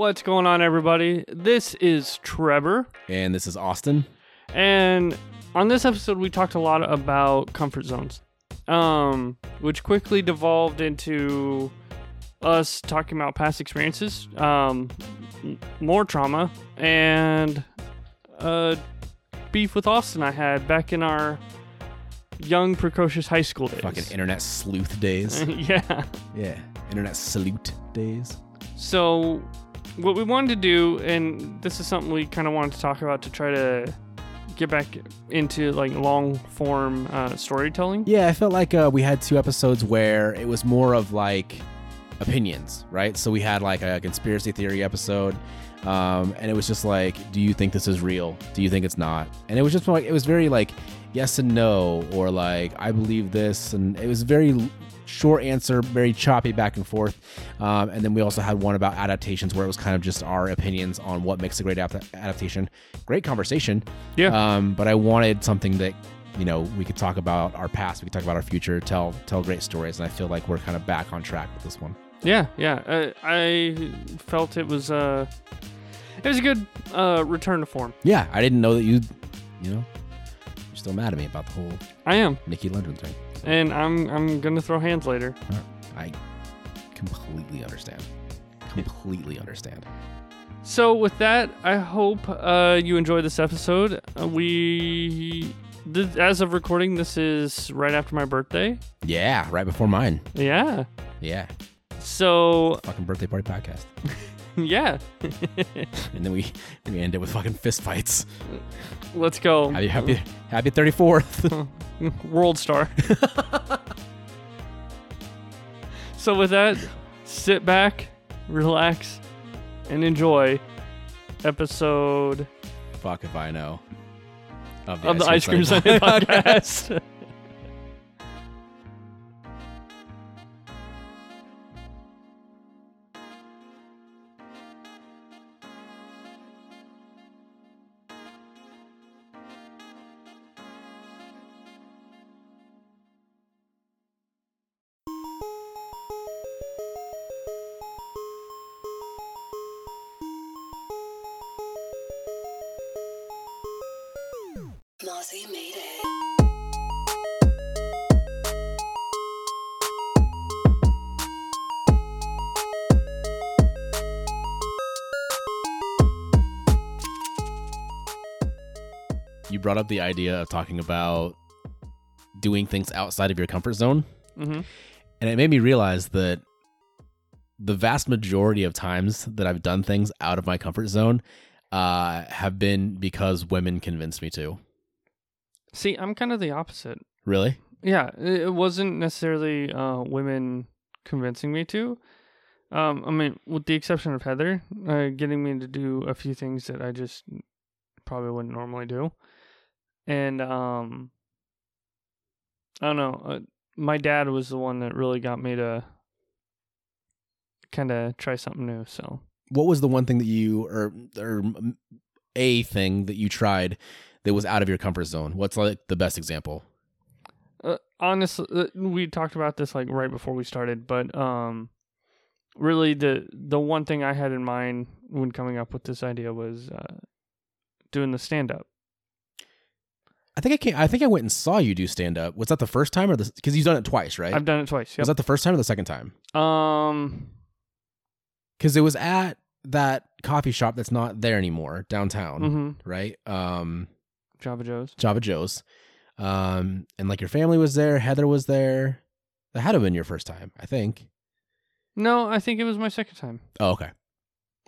What's going on, everybody? This is Trevor, And this is Austin. and on this episode, we talked a lot about comfort zones, um, which quickly devolved into us talking about past experiences, um, more trauma, and uh, beef with Austin I had back in our young, precocious high school days. Fucking internet sleuth days. yeah. yeah. Internet salute days. So, what we wanted to do, and this is something we kind of wanted to talk about to try to get back into like long form uh, storytelling. Yeah, I felt like uh, we had two episodes where it was more of like opinions, right? So we had like a conspiracy theory episode. Um, and it was just like, do you think this is real? Do you think it's not? And it was just like, it was very like yes and no, or like, I believe this. And it was very short answer, very choppy back and forth. Um, and then we also had one about adaptations where it was kind of just our opinions on what makes a great ap- adaptation. Great conversation. Yeah. Um, but I wanted something that you know we could talk about our past, we could talk about our future, tell tell great stories, and I feel like we're kind of back on track with this one. Yeah, yeah. Uh, I felt it was uh, it was a good uh, return to form. Yeah, I didn't know that you, you know, you're still mad at me about the whole I am, Nikki Lundgren thing. And I'm I'm gonna throw hands later. I completely understand. Completely understand. So with that, I hope uh, you enjoyed this episode. Uh, we, th- as of recording, this is right after my birthday. Yeah, right before mine. Yeah. Yeah, So fucking birthday party podcast, yeah, and then we we end it with fucking fist fights. let's go. Happy happy happy thirty fourth. World Star. so with that, sit back, relax, and enjoy episode Fuck if I know. of the Ice Cream Sunday podcast. Mossy made it. you brought up the idea of talking about doing things outside of your comfort zone. Hmm and it made me realize that the vast majority of times that i've done things out of my comfort zone uh, have been because women convinced me to See, I'm kind of the opposite. really Yeah, it wasn't necessarily uh, women convincing me to. Um, I mean, with the exception of Heather, uh, getting me to do a few things that I just probably wouldn't normally do, and um, I don't know. Uh, my dad was the one that really got me to kind of try something new. So what was the one thing that you or or a thing that you tried that was out of your comfort zone? What's like the best example? Uh, honestly uh, we talked about this like right before we started but um really the the one thing i had in mind when coming up with this idea was uh doing the stand up i think i can't i think i went and saw you do stand up was that the first time or the because you've done it twice right? I've done it twice was that the first time or the second time? Um because it was at that coffee shop that's not there anymore downtown mhm, right? Um java joe's. Java joe's. Um and like your family was there heather was there. That had to have been your first time i think. No i think it was my second time. Oh okay.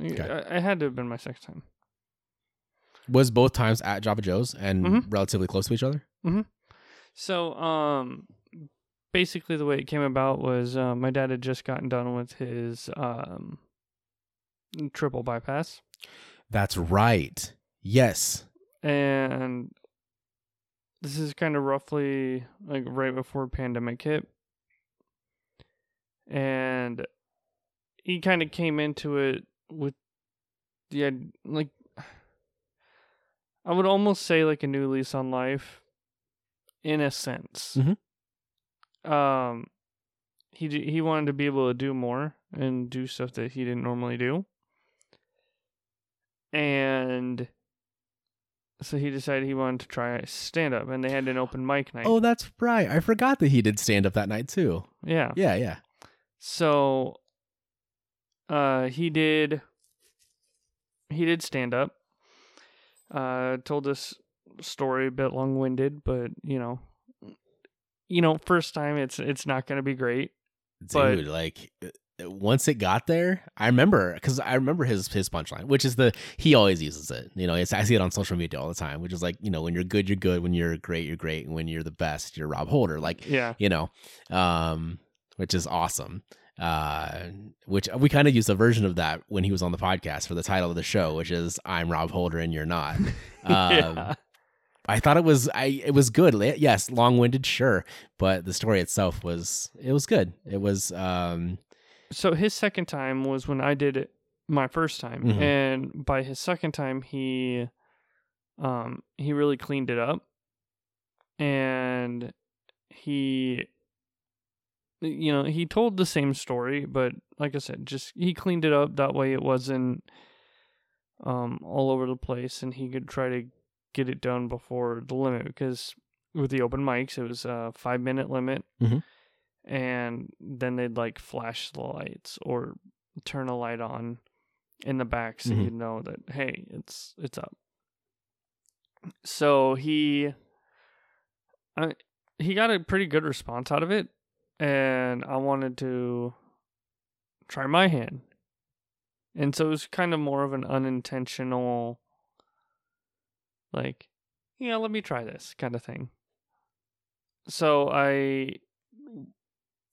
Okay. I, I had to have been my second time. Was both times at java joe's and Mhm. relatively close to each other? So, um, basically, the way it came about was uh, my dad had just gotten done with his um, triple bypass, that's right. Yes and this is kind of roughly like right before pandemic hit, and he kind of came into it with the id- like. I would almost say like a new lease on life, in a sense. Mhm. Um, he he wanted to be able to do more and do stuff that he didn't normally do. and so he decided he wanted to try stand up, and they had an open mic night. Oh, that's right. I forgot that he did stand up that night too. yeah. Yeah, yeah. So uh he did he did stand up. Uh told this story a bit long winded, but you know you know, first time it's it's not gonna be great. But- Dude, like uh, once it got there, I remember because I remember his his punchline, which is the he always uses it. You know, it's, I see it on social media all the time, which is like you know when you're good, you're good. When you're great, you're great. And when you're the best, you're Rob Holder. Like Yeah. you know, um, which is awesome. Uh, which we kind of used a version of that when he was on the podcast for the title of the show, which is "I'm Rob Holder and You're Not." Um, yeah. I thought it was I it was good. Yes, long winded, sure, but the story itself was it was good. It was um So his second time was when I did it my first time. Mhm. And by his second time he um he really cleaned it up. And he you know, he told the same story, but like I said, just he cleaned it up that way it wasn't um all over the place and he could try to get it done before the limit because with the open mics it was a 5 minute limit Mhm. And then they'd like flash the lights or turn a light on in the back so Mhm. you know that hey it's it's up. So he I, he got a pretty good response out of it and i wanted to try my hand. And so it was kind of more of an unintentional like yeah let me try this kind of thing. So i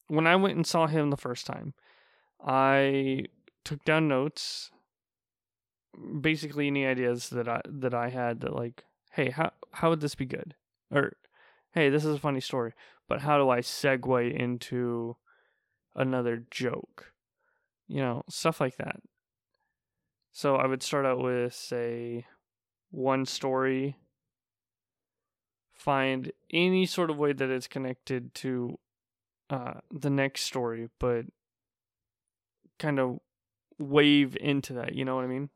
when I went and saw him the first time, I took down notes. Basically, any ideas that I that I had that like, hey, how how would this be good? Or, hey, this is a funny story, but how do I segue into another joke? You know, stuff like that. So I would start out with say one story. Find any sort of way that it's connected to uh, the next story, but kind of wave into that. You know what I mean?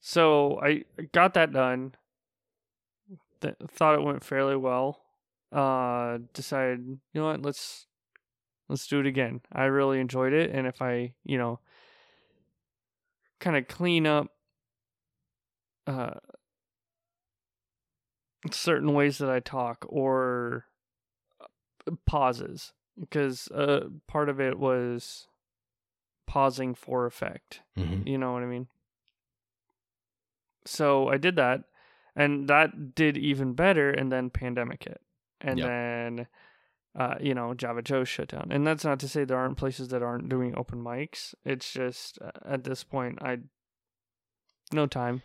So I got that done. Th- thought it went fairly well. Uh, decided, you know what? Let's let's do it again. I really enjoyed it, and if I, you know, kind of clean up uh certain ways that I talk or uh, pauses because uh part of it was pausing for effect mhm. you know what i mean so i did that and that did even better and then pandemic hit and Yep. then uh you know java joe shut down and that's not to say there aren't places that aren't doing open mics it's just uh, at this point i no time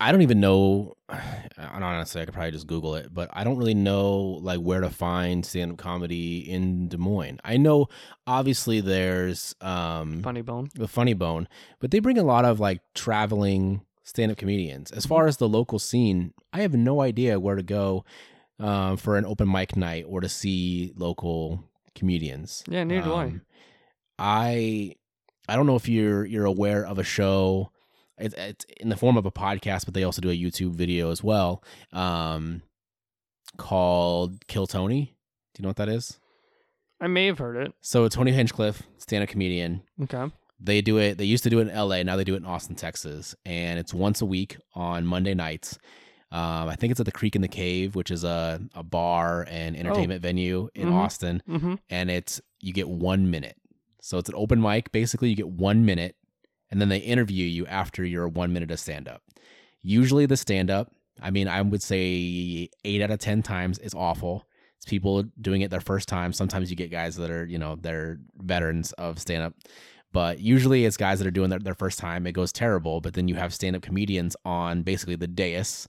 I don't even know. I don't honestly, I could probably just Google it, but I don't really know like where to find stand up comedy in Des Moines. I know obviously there's um funny bone the Funny Bone, but they bring a lot of like traveling stand up comedians. As far as the local scene, I have no idea where to go um, for an open mic night or to see local comedians. Yeah, neither do I. Um, I I don't know if you're you're aware of a show. It's, it's in the form of a podcast, but they also do a YouTube video as well, um, called Kill Tony. Do you know what that is? i may have heard it So Tony Hinchcliffe, stand-up comedian, okay they do it. They used to do it in L.A. Now they do it in Austin, Texas, and it's once a week on Monday nights. Um, I think it's at the Creek and the Cave, which is a a bar and entertainment venue in Mhm. Austin, mm-hmm and it's you get one minute. So it's an open mic. Basically, you get one minute, and then they interview you after your one minute of stand up. Usually, the stand up, I mean, I would say eight out of ten times is awful. It's people doing it their first time. Sometimes you get guys that are, you know, they're veterans of stand up. But usually it's guys that are doing their, their first time. It goes terrible. But then you have stand up comedians on basically the dais.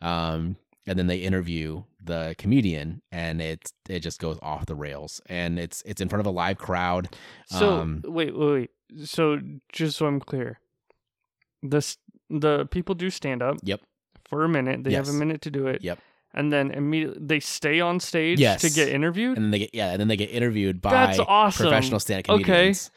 Um, and then they interview the comedian and it it just goes off the rails. And it's it's in front of a live crowd. So Um, wait, wait, wait. So just so I'm clear, this the people do stand up. Yep. For a minute, they have a minute to do it. Yep. And then immediately they stay on stage Yes. to get interviewed. And then they get yeah, and then they get interviewed by That's awesome. professional stand up Okay. comedians.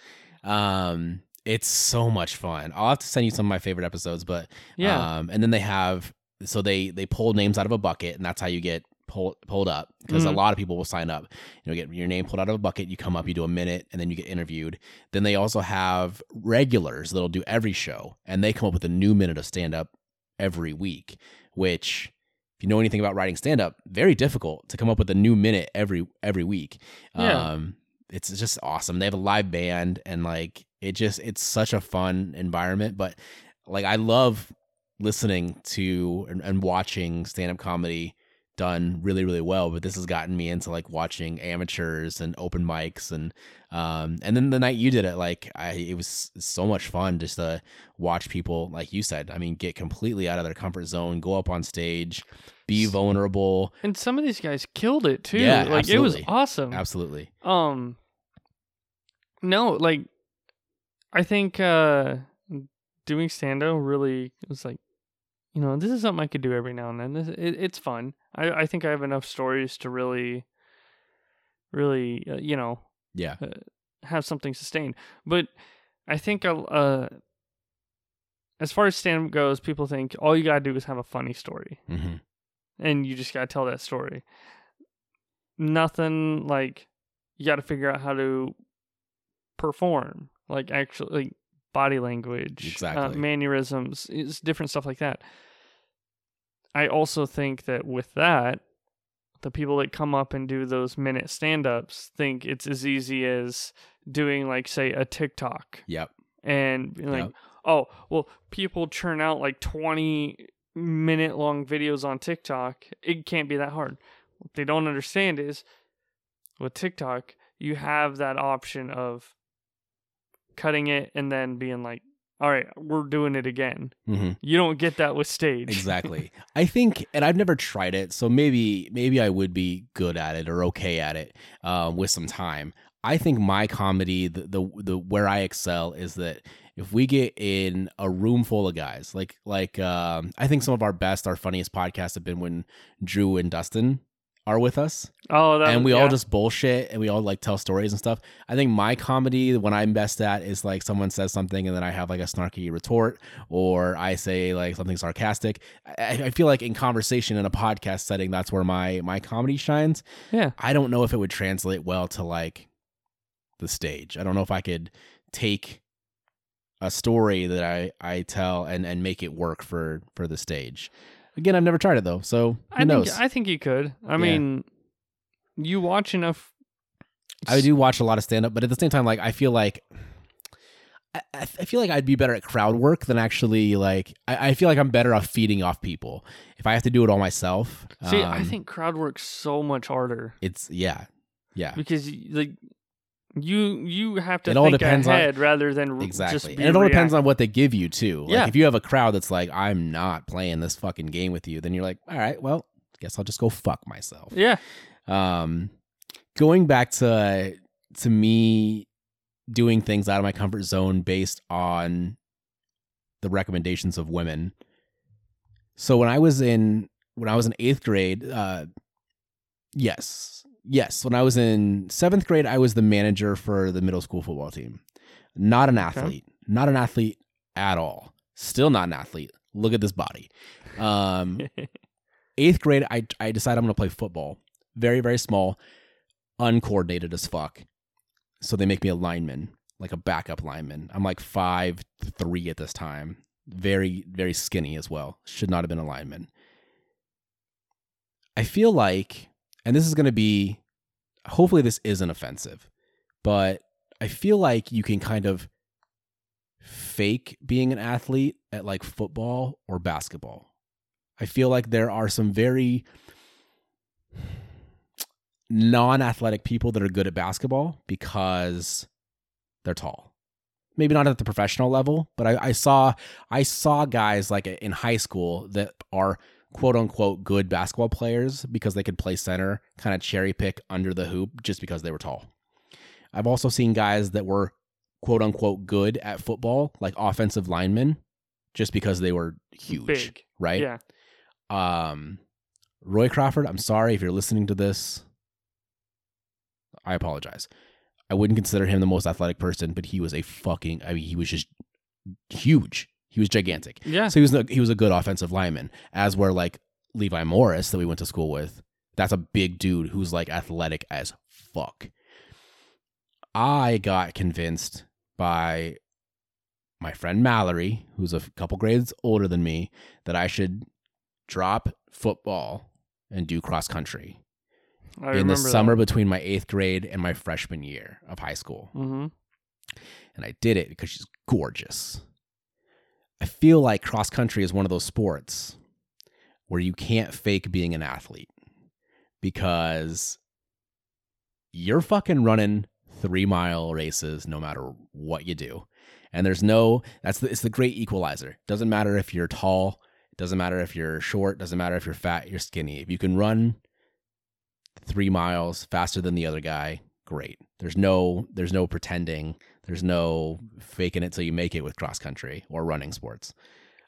Um It's so much fun. I'll have to send you some of my favorite episodes, but Yeah. Um, and then they have so they they pull names out of a bucket, and that's how you get pulled pulled up because a Mhm. lot of people will sign up. You know, get your name pulled out of a bucket. You come up, you do a minute, and then you get interviewed. Then they also have regulars that'll do every show, and they come up with a new minute of stand up every week. Which, if you know anything about writing stand up, very difficult to come up with a new minute every every week. Yeah. Um, it's just awesome. They have a live band, and like it just it's such a fun environment. But like I love listening to and, and watching stand up comedy done really really well but this has gotten me into like watching amateurs and open mics and um and then the night you did it like i it was so much fun just to watch people like you said i mean get completely out of their comfort zone go up on stage be vulnerable and some of these guys killed it too. Yeah, like it was awesome. absolutely Um No, like I think uh doing stand-up really was like you know, this is something I could do every now and then. This, it, it's fun. I I think I have enough stories to really really uh, you know, yeah have something sustained. But I think uh, uh as far as stand-up goes, people think all you got to do is have a funny story hmm and you just got to tell that story. Nothing like you got to figure out how to perform, like actually like body language, uh, Exactly. mannerisms, it's different stuff like that. I also think that with that, the people that come up and do those minute stand-ups think it's as easy as doing like say a TikTok yep and like Yep. oh well people churn out like 20 minute long videos on tiktok it can't be that hard what they don't understand is with tiktok you have that option of cutting it and then being like all right we're doing it again. Hmm you don't get that with stage. Exactly. I think and i've never tried it so maybe maybe i would be good at it or okay at it um, with some time. I think my comedy the, the the where i excel is that if we get in a room full of guys like like um, i think some of our best our funniest podcasts have been when drew and dustin are with us oh that and we yeah. all just bullshit and we all like tell stories and stuff. I think my comedy, when I'm best at, is like someone says something and then I have like a snarky retort or I say like something sarcastic. I, I feel like in conversation in a podcast setting, that's where my my comedy shines. yeah I don't know if it would translate well to like the stage. I don't know if I could take a story that I I tell and and make it work for for the stage. Again, I've never tried it though, so who i knows? think i think you could i Yeah. mean you watch enough I do watch a lot of stand up, but at the same time, like I feel like I, I I feel like I'd be better at crowd work than actually like I, I feel like I'm better off feeding off people if I have to do it all myself. see i um, think crowd work's so much harder it's yeah, yeah, because like you you have to It all think depends on- rather than exactly. be And it all depends on what they give you too. Like Yeah. if you have a crowd that's like I'm not playing this fucking game with you, then you're like, all right, well, guess I'll just go fuck myself. yeah um going back to to me doing things out of my comfort zone based on the recommendations of women so when i was in when i was in eighth grade uh yes yes when i was in seventh grade i was the manager for the middle school football team not an athlete not an athlete at all still not an athlete look at this body um eighth grade, I I decided I'm gonna play football. Very very small, uncoordinated as fuck. So they make me a lineman, like a backup lineman. I'm like five three at this time. Very very skinny as well. Should not have been a lineman. I feel like, and this is gonna be, hopefully this isn't offensive, but I feel like you can kind of fake being an athlete at like football or basketball. I feel like there are some very non athletic people that are good at basketball because they're tall. Maybe not at the professional level, but I, I saw I saw guys like in high school that are quote unquote good basketball players because they could play center, kind of cherry pick under the hoop just because they were tall. I've also seen guys that were quote unquote good at football, like offensive linemen, just because they were huge. big Right? yeah Um, Roy Crawford, I'm sorry if you're listening to this. I apologize. I wouldn't consider him the most athletic person, but he was a fucking. I mean, he was just huge. He was gigantic. Yeah. So he was a, he was a good offensive lineman. As were like Levi Morris that we went to school with. That's a big dude who's like athletic as fuck. I got convinced by my friend Mallory, who's a couple grades older than me, that I should drop football and do cross country I in the summer between my eighth grade and my freshman year of high school. hmm And I did it because she's gorgeous. I feel like cross country is one of those sports where you can't fake being an athlete because you're fucking running three mile races no matter what you do. And there's no, that's the, it's the great equalizer. Doesn't matter if you're tall, doesn't matter if you're short, doesn't matter if you're fat, you're skinny. If you can run three miles faster than the other guy, great. There's no, there's no pretending. There's no faking it till you make it with cross country or running sports.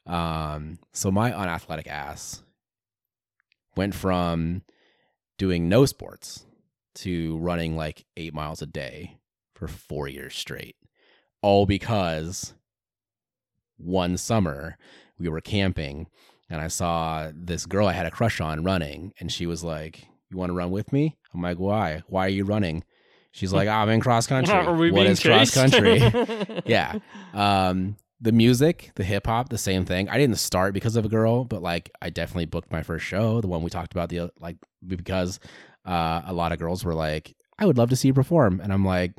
Um, so my unathletic ass went from doing no sports to running like eight miles a day for four years straight. All because one summer we were camping and I saw this girl I had a crush on running, and she was like, You want to run with me? I'm like, Why? Why are you running? She's like, I'm in cross country. Are we what is cross country? yeah. Um, the music, the hip hop, the same thing. I didn't start because of a girl, but like I definitely booked my first show, the one we talked about the like because uh, a lot of girls were like, "I would love to see you perform," and I'm like,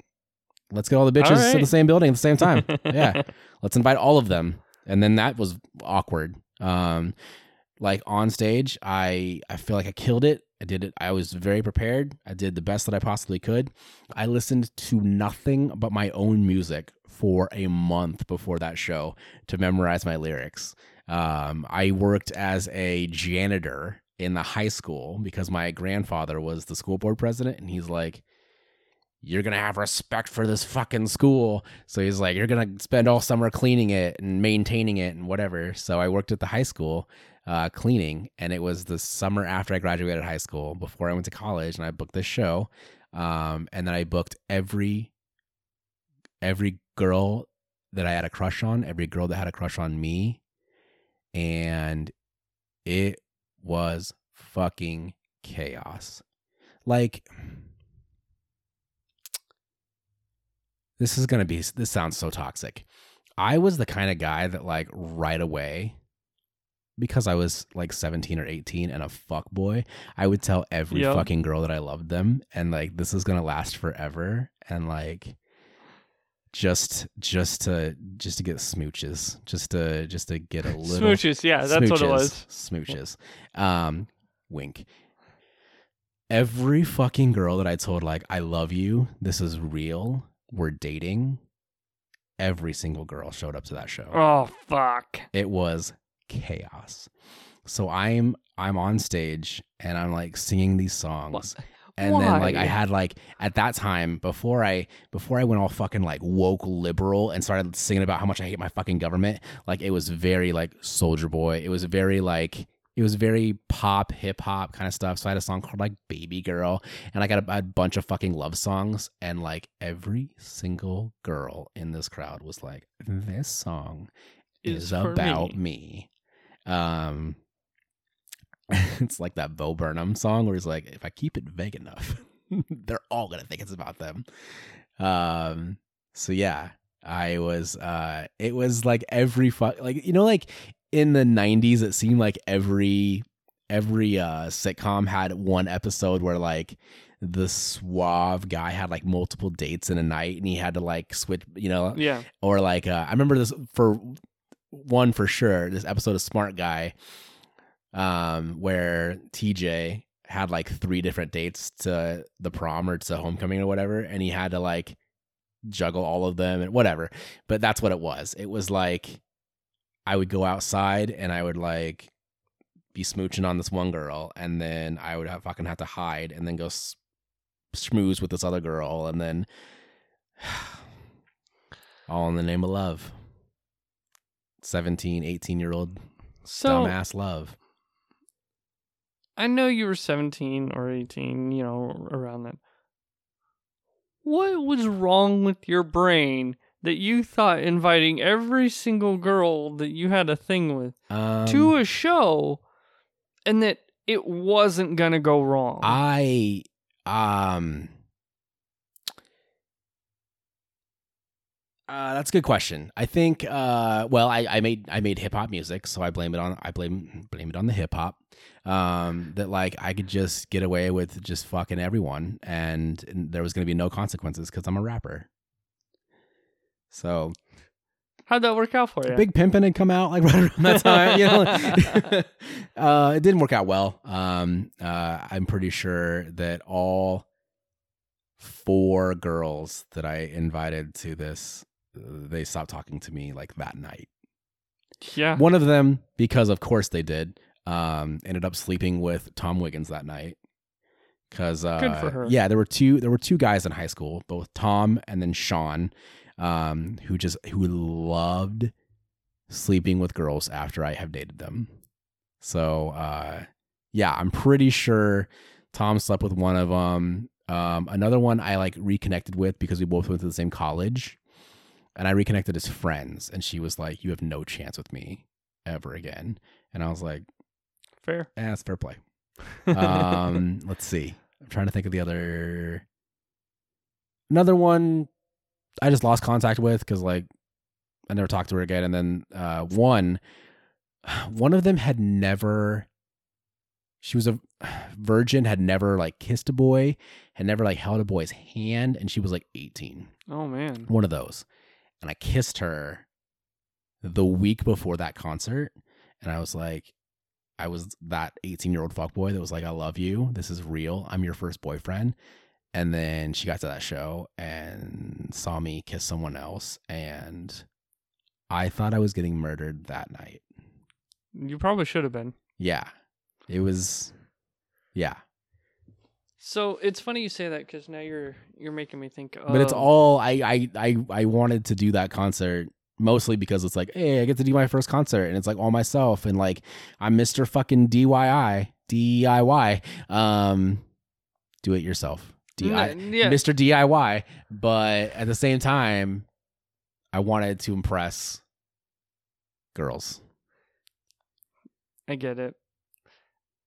"Let's get all the bitches All in the same building at the same time." yeah, let's invite all of them, and then that was awkward. Um, like on stage, I I feel like I killed it. I did it. I was very prepared. I did the best that I possibly could. I listened to nothing but my own music for a month before that show to memorize my lyrics. Um, I worked as a janitor in the high school because my grandfather was the school board president, and he's like, "You're gonna have respect for this fucking school." So he's like, "You're gonna spend all summer cleaning it and maintaining it and whatever." So I worked at the high school uh, cleaning, and it was the summer after I graduated high school, before I went to college, and I booked this show, um, and then I booked every every girl that I had a crush on, every girl that had a crush on me, and it was fucking chaos. Like this is gonna be this sounds so toxic. I was the kind of guy that like right away because I was like 17 or 18 and a fuck boy, I would tell every Yep. fucking girl that I loved them and like this is going to last forever and like just just to just to get smooches, just to just to get a little Smooches, yeah, that's what it was. Smooches. Um, wink. Every fucking girl that I told like I love you, this is real, we're dating. Every single girl showed up to that show. Oh fuck. It was chaos. So I'm I'm on stage and I'm like singing these songs. And then like I had like at that time before I before I went all fucking like woke liberal and started singing about how much I hate my fucking government, like it was very like Soulja Boy. It was very like it was very pop hip hop kind of stuff. So I had a song called like Baby Girl, and I got a, a bunch of fucking love songs, and like every single girl in this crowd was like, "This song is, Is about me. Um, it's like that Bo Burnham song where he's like, if I keep it vague enough, they're all gonna think it's about them. Um, so yeah, I was. Uh, it was like every fuck, like you know, like in the '90s, it seemed like every every uh sitcom had one episode where like the suave guy had like multiple dates in a night and he had to like switch you know Yeah. or like uh, I remember this for one for sure. This episode of Smart Guy, um, where TJ had like three different dates to the prom or to homecoming or whatever, and he had to like juggle all of them and whatever. But that's what it was. It was like I would go outside and I would like be smooching on this one girl, and then I would have fucking have to hide and then go s- schmooze with this other girl, and then all in the name of love. 17, 18 year old So dumbass love. I know you were 17 or 18, you know, around that. what was wrong with your brain that you thought inviting every single girl that you had a thing with Um, to a show and that it wasn't gonna go wrong? I um uh, that's a good question. I think uh well I, I made I made hip hop music, so I blame it on I blame blame it on the hip hop. Um that like I could just get away with just fucking everyone and, and there was gonna be no consequences because I'm a rapper. So How'd that work out for you? Big Pimpin' had come out like right around that time. You know, uh, it didn't work out well. Um, uh, I'm pretty sure that all four girls that I invited to this, they stopped talking to me like that night. yeah. One of them, because of course they did, um, ended up sleeping with Tom Wiggins that night. Cause uh, Good for her. Yeah, there were two. There were two guys in high school, both Tom and then Sean, um, who just who loved sleeping with girls after I have dated them. So uh, yeah, I'm pretty sure Tom slept with one of them. Um, another one I like reconnected with because we both went to the same college, and I reconnected as friends. And she was like, "You have no chance with me ever again." And I was like, Fair. eh, "That's fair play." Um, let's see. I'm trying to think of the other. Another one, I just lost contact with because like I never talked to her again. And then uh, one, one of them had never. She was a virgin, had never like kissed a boy, had never like held a boy's hand, and she was like 18. Oh man. One of those. And I kissed her the week before that concert. And I was like, I was that 18 year old fuckboy that was like, I love you. This is real. I'm your first boyfriend. And then she got to that show and saw me kiss someone else. And I thought I was getting murdered that night. You probably should have been. Yeah. It was, yeah. So it's funny you say that because now you're you're making me think. Of... But it's all, I, I, I, I wanted to do that concert mostly because it's like, hey, I get to do my first concert and it's like all myself and like I'm Mr. fucking DIY, DIY. Um, do it yourself. DI, N- yeah. Mr. DIY. But at the same time, I wanted to impress girls. I get it.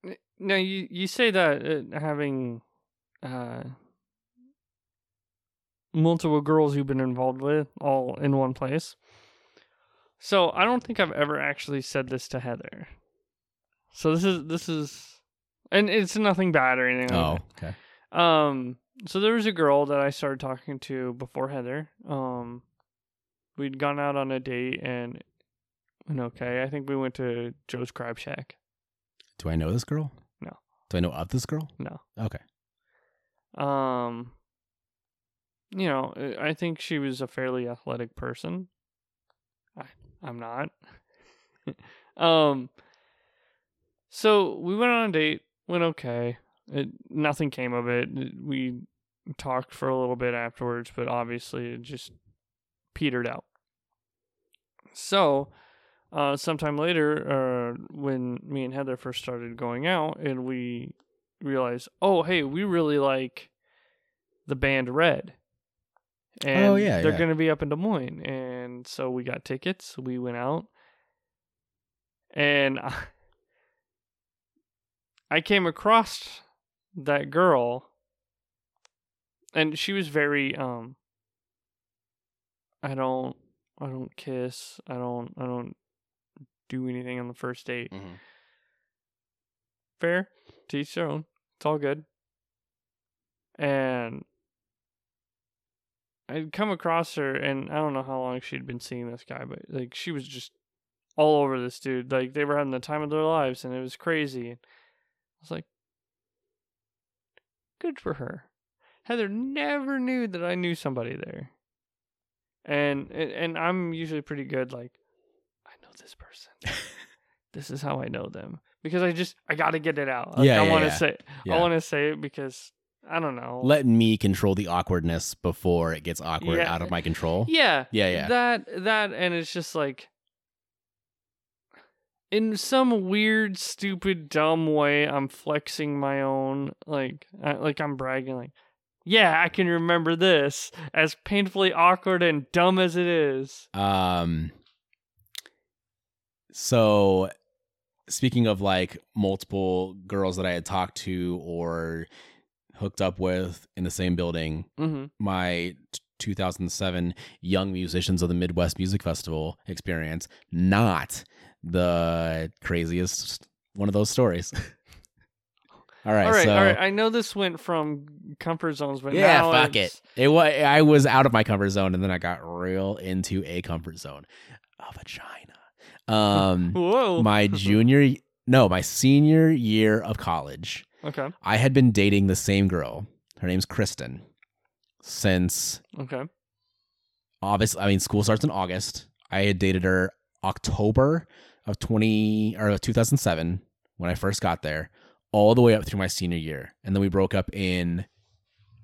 N- Now you you say that uh, having uh multiple girls you've been involved with all in one place. So I don't think I've ever actually said this to Heather. So this is this is and it's nothing bad or anything. Oh, like okay. that. Um so there was a girl that I started talking to before Heather. Um we'd gone out on a date and went okay. I think we went to Joe's Crab Shack. Do I know this girl? No. Do I know of this girl? No. Okay. Um, you know, I I think she was a fairly athletic person. I, I'm not. um, so we went on a date. Went okay. It, nothing came of it. We talked for a little bit afterwards, but obviously it just petered out. So, uh, sometime later, uh, when me and Heather first started going out, and we realized, oh, hey, we really like the band Red. And Oh, yeah, they're yeah. going to be up in Des Moines. And so we got tickets. We went out. And I, I came across that girl. And she was very, um, I don't, I don't kiss. I don't, I don't do anything on the first date fair to each their own it's all good. And i'd come across her and i don't know how long she'd been seeing this guy but like she was just all over this dude like they were having the time of their lives and it was crazy. I was like good for her. Heather never knew that i knew somebody there. And and, and i'm usually pretty good like i know this person. This is how i know them because i just i gotta get it out like, Yeah, i yeah, want to yeah. say i want to say it because i don't know Letting me control the awkwardness before it gets awkward out of my control. yeah Yeah, yeah. that that and it's just like in some weird stupid dumb way i'm flexing my own like I, like i'm bragging like yeah, I can remember this. As painfully awkward and dumb as it is. Um. So, speaking of like multiple girls that I had talked to or hooked up with in the same building, Mm-hmm. my t- 2007 Young Musicians of the Midwest Music Festival experience, not the craziest one of those stories. all right, all right, so all right. I know this went from comfort zones, but yeah, now fuck it's- it. It was I was out of my comfort zone, and then I got real into a comfort zone, of a vagina. Um, Whoa. my junior, no, my senior year of college, okay. I had been dating the same girl. Her name's Kristen. Since Okay. obviously, I mean, school starts in August. I had dated her October of 20 or 2007 when I first got there, all the way up through my senior year. And then we broke up in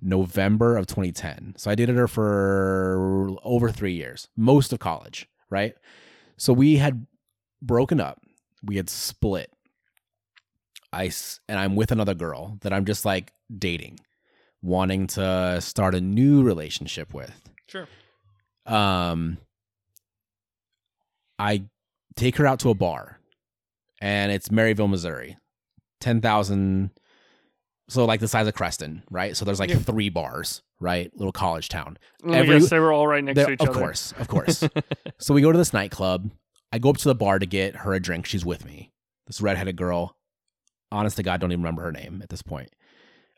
November of 2010. So I dated her for over three years, most of college, right? So we had broken up, we had split. I and I'm with another girl that I'm just like dating, wanting to start a new relationship with Sure. um I take her out to a bar and it's Maryville, Missouri. 10,000 so like the size of Creston, right? So there's like Yeah. three bars, right? Little college town. Let Every- guess, they were all right next to each of other. Of course, of course. so we go to this nightclub. I go up to the bar to get her a drink. She's with me. This redheaded girl. Honest to God, don't even remember her name at this point.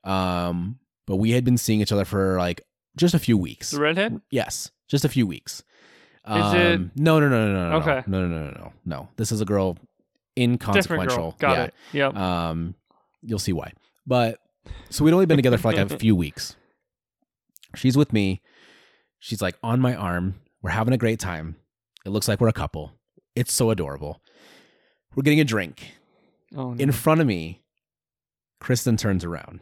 Um, but we had been seeing each other for like just a few weeks. The redhead? Yes, just a few weeks. Is it- Um, No, no, no, no, no, no. Okay. No, no, no, no, no. No. This is a girl Different inconsequential. girl. Got yeah. it. Yep. Um, you'll see why. But so we'd only been together for like a few weeks. She's with me. She's like on my arm. We're having a great time. It looks like we're a couple. It's so adorable. We're getting a drink. oh, no. In front of me, Kristen turns around,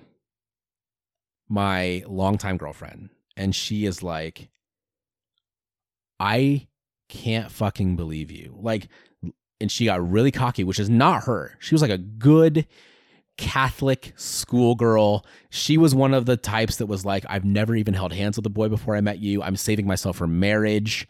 my longtime girlfriend, and she is like, I can't fucking believe you. Like, and she got really cocky, which is not her. She was like a good Catholic schoolgirl. She was one of the types that was like, I've never even held hands with a boy before I met you. I'm saving myself for marriage.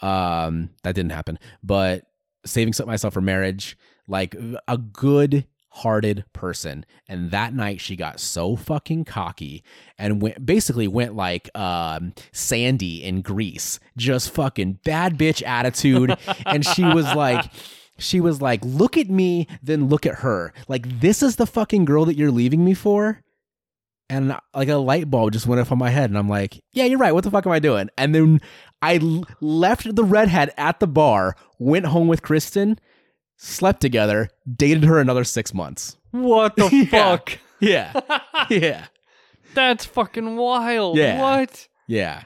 Um, that didn't happen, but saving myself for marriage, like a good hearted person. And that night she got so fucking cocky and went basically went like um Sandy in Grease. Just fucking bad bitch attitude. and she was like she was like, look at me, then look at her. Like, this is the fucking girl that you're leaving me for? And like a light bulb just went off on my head. And I'm like, yeah, you're right. What the fuck am I doing? And then I l- left the redhead at the bar, went home with Kristen, slept together, dated her another six months. What the Yeah. fuck? Yeah. yeah. That's fucking wild. Yeah. What? Yeah.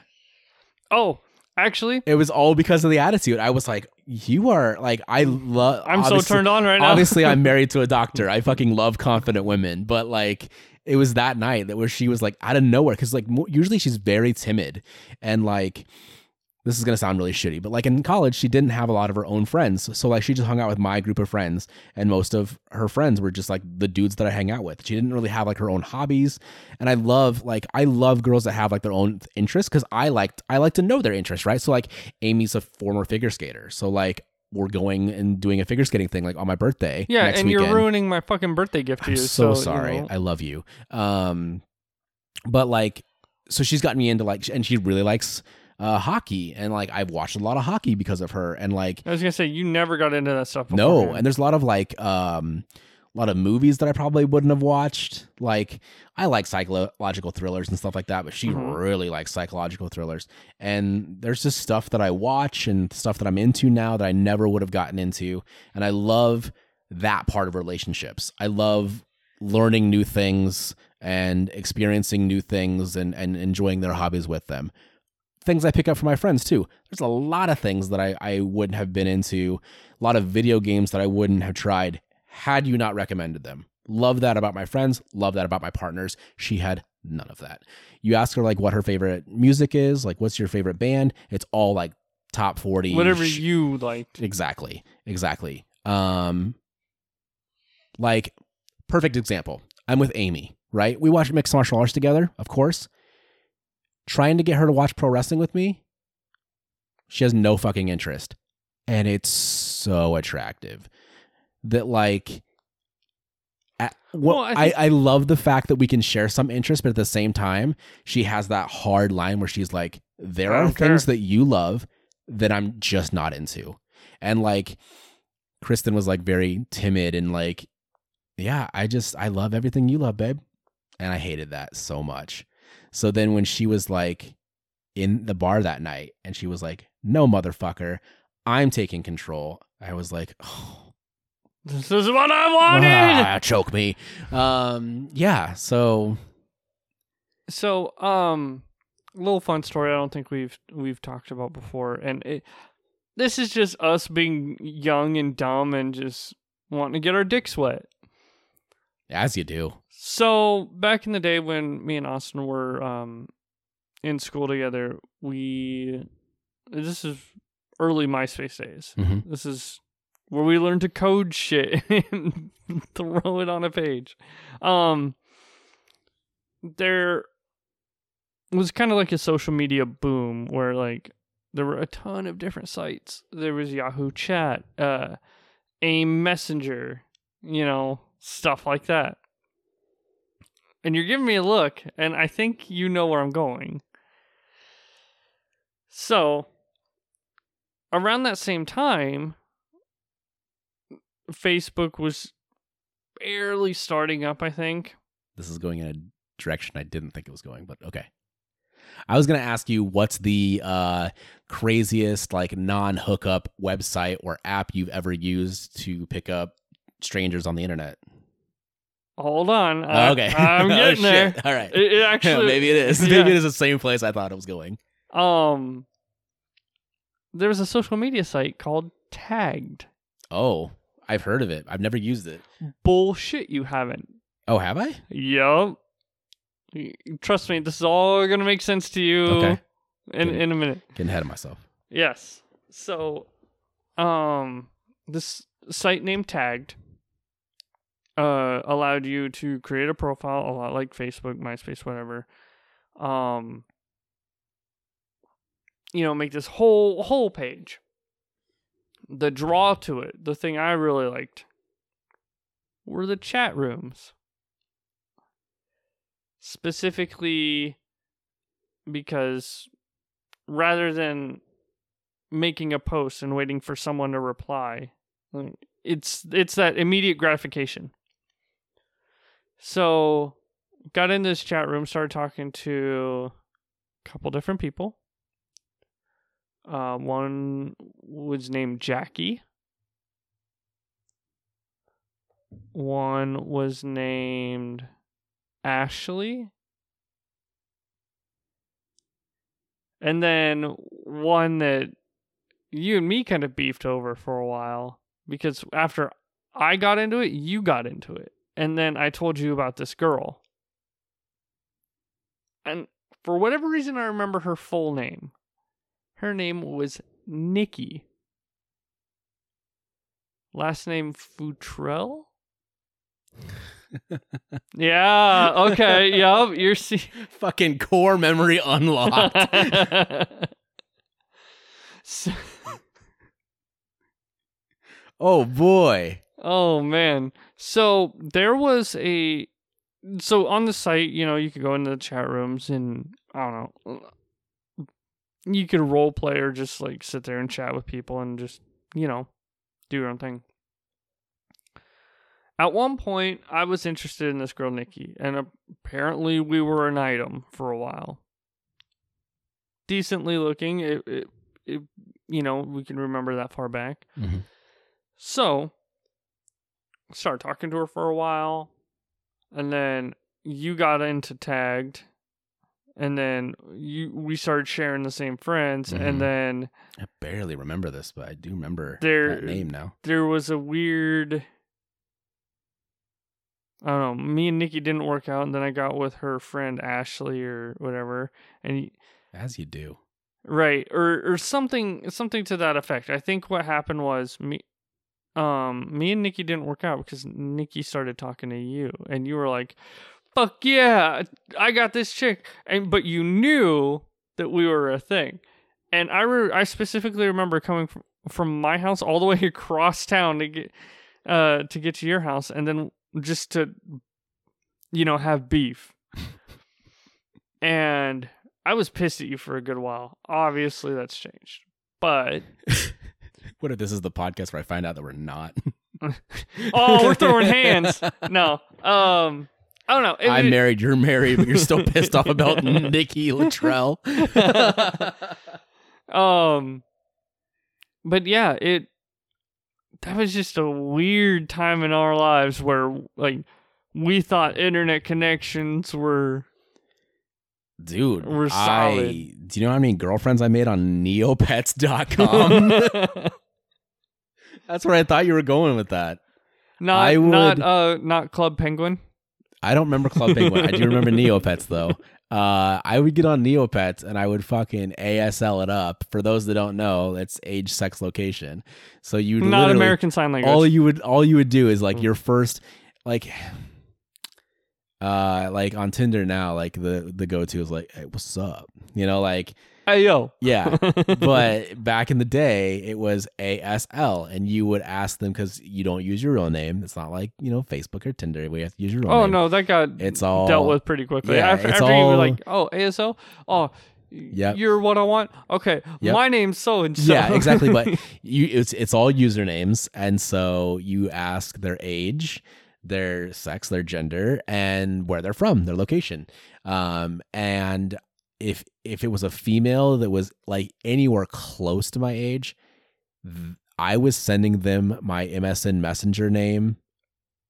Oh, actually, It was all because of the attitude. I was like, you are like, I love. I'm so turned on right now. obviously I'm married to a doctor. I fucking love confident women, but like it was that night that where she was like out of nowhere because like mo- usually she's very timid and like this is gonna sound really shitty, but like in college she didn't have a lot of her own friends, so like she just hung out with my group of friends, and most of her friends were just like the dudes that I hang out with. She didn't really have like her own hobbies, and I love like I love girls that have like their own interests because I liked I like to know their interests, right? So like Amy's a former figure skater, so like we're going and doing a figure skating thing like on my birthday. yeah, and weekend. you're ruining my fucking birthday gift to I'm you. so, you sorry. know. I love you. Um, but like, so she's gotten me into like, and she really likes uh hockey, and like I've watched a lot of hockey because of her, and like I was gonna say you never got into that stuff. no, and there's a lot of like um a lot of movies that I probably wouldn't have watched. Like I like psychological thrillers and stuff like that, but she Mhm. really likes psychological thrillers. And there's just stuff that I watch and stuff that I'm into now that I never would have gotten into. And I love that part of relationships. I love learning new things and experiencing new things and, and enjoying their hobbies with them. Things I pick up from my friends too. There's a lot of things that I, I wouldn't have been into, a lot of video games that I wouldn't have tried had you not recommended them. Love that about my friends, love that about my partners. She had none of that. You ask her like what her favorite music is, like what's your favorite band? It's all like top 40. whatever you liked. Exactly. Exactly. Um like perfect example. I'm with Amy, right? We watch mixed martial arts together, of course. Trying to get her to watch pro wrestling with me. She has no fucking interest. And it's so attractive that like at, well, Well, I I, think- I love the fact that we can share some interest, but at the same time, she has that hard line where she's like, there are things care. that you love that I'm just not into. And like Kristen was like very timid and like, yeah, I just I love everything you love, babe. And I hated that so much. So then when she was like in the bar that night and she was like, no, motherfucker, I'm taking control. I was like, oh, This is what I wanted. ah, choke me. Um, yeah. So So, um, little fun story. I don't think we've we've talked about before, and it, this is just us being young and dumb and just wanting to get our dicks wet. As you do. So back in the day when me and Austin were um in school together, we this is early MySpace days. Mhm. This is where we learned to code shit and throw it on a page. Um there was kind of like a social media boom where like there were a ton of different sites. There was Yahoo Chat, uh AIM Messenger, you know, stuff like that and you're giving me a look, and I think you know where I'm going. So, around that same time, Facebook was barely starting up, I think. This is going in a direction I didn't think it was going, but okay. I was gonna ask you what's the uh, craziest like non-hookup website or app you've ever used to pick up strangers on the internet. Hold on. I, okay, I'm Oh, getting there. All right, It, it actually. maybe it is. yeah. Maybe it is the same place I thought it was going. Um, there was a social media site called Tagged. Oh, I've heard of it. I've never used it. Bullshit, you haven't. Oh, have I? Yup. Trust me, this is all gonna make sense to you Okay. in Good. in a minute. Getting ahead of myself. Yes. So, um, this site named Tagged uh allowed you to create a profile a lot like Facebook, MySpace, whatever. Um, you know, make this whole whole page. The draw to it, the thing I really liked, were the chat rooms. Specifically, because rather than making a post and waiting for someone to reply it's it's that immediate gratification so got in this chat room started talking to a couple different people. Uh, one was named jackie. One was named ashley. And then one that you and me kind of beefed over for a while because after I got into it, you got into it. And then I told you about this girl. And for whatever reason, I remember her full name. Her name was Nikki. Last name Futrell? yeah, okay, yup, you're see Fucking core memory unlocked. so, oh boy. oh man. So there was a so on the site, you know, you could go into the chat rooms and I don't know. You could role play or just like sit there and chat with people and just, you know, do your own thing. At one point, I was interested in this girl Nikki, and apparently we were an item for a while. Decently looking, it, it, it you know, we can remember that far back. Mhm. So, started talking to her for a while, and then you got into tagged, and then you we started sharing the same friends, Mhm. and then I barely remember this, but I do remember There- that name now. there was a weird. I don't know. Me and Nikki didn't work out, and then I got with her friend Ashley or whatever, and he- As you do. Right, or or something something to that effect. I think what happened was me um me and Nikki didn't work out because Nikki started talking to you and you were like, fuck yeah, I got this chick. And but you knew that we were a thing. And I re- I specifically remember coming from from my house all the way across town to get uh to get to your house and then just to you know have beef. and I was pissed at you for a good while. Obviously that's changed. But What if this is the podcast where I find out that we're not? oh, we're throwing hands. No. Um I don't know. It- I'm it- married, you're married, but you're still pissed off about Nikki Luttrell. um but yeah it that was just a weird time in our lives where like we thought internet connections were Dude, We're I, do you know how many girlfriends I made on neopets.com? That's where I thought you were going with that. not I not uh not club penguin I don't remember Club Penguin. I do remember Neopets though. Uh, I would get on Neopets and I would fucking ASL it up. For those that don't know, it's age, sex, location. So you not american sign language all you would all you would do is like Mm. your first like uh like on Tinder now like the the go to is like hey what's up? You know like hey yo. yeah. But back in the day it was ASL and you would ask them because you don't use your real name. It's not like you know Facebook or Tinder where you have to use your real oh name. no that got it's all dealt with pretty quickly. Yeah, after, it's after you were like oh asl oh yeah, you're what i want? Okay Yep. my name's so and so. Yeah exactly but you it's it's all usernames and so you ask their age their sex their gender and where they're from their location. Um and if if it was a female that was like anywhere close to my age i was sending them my msn messenger name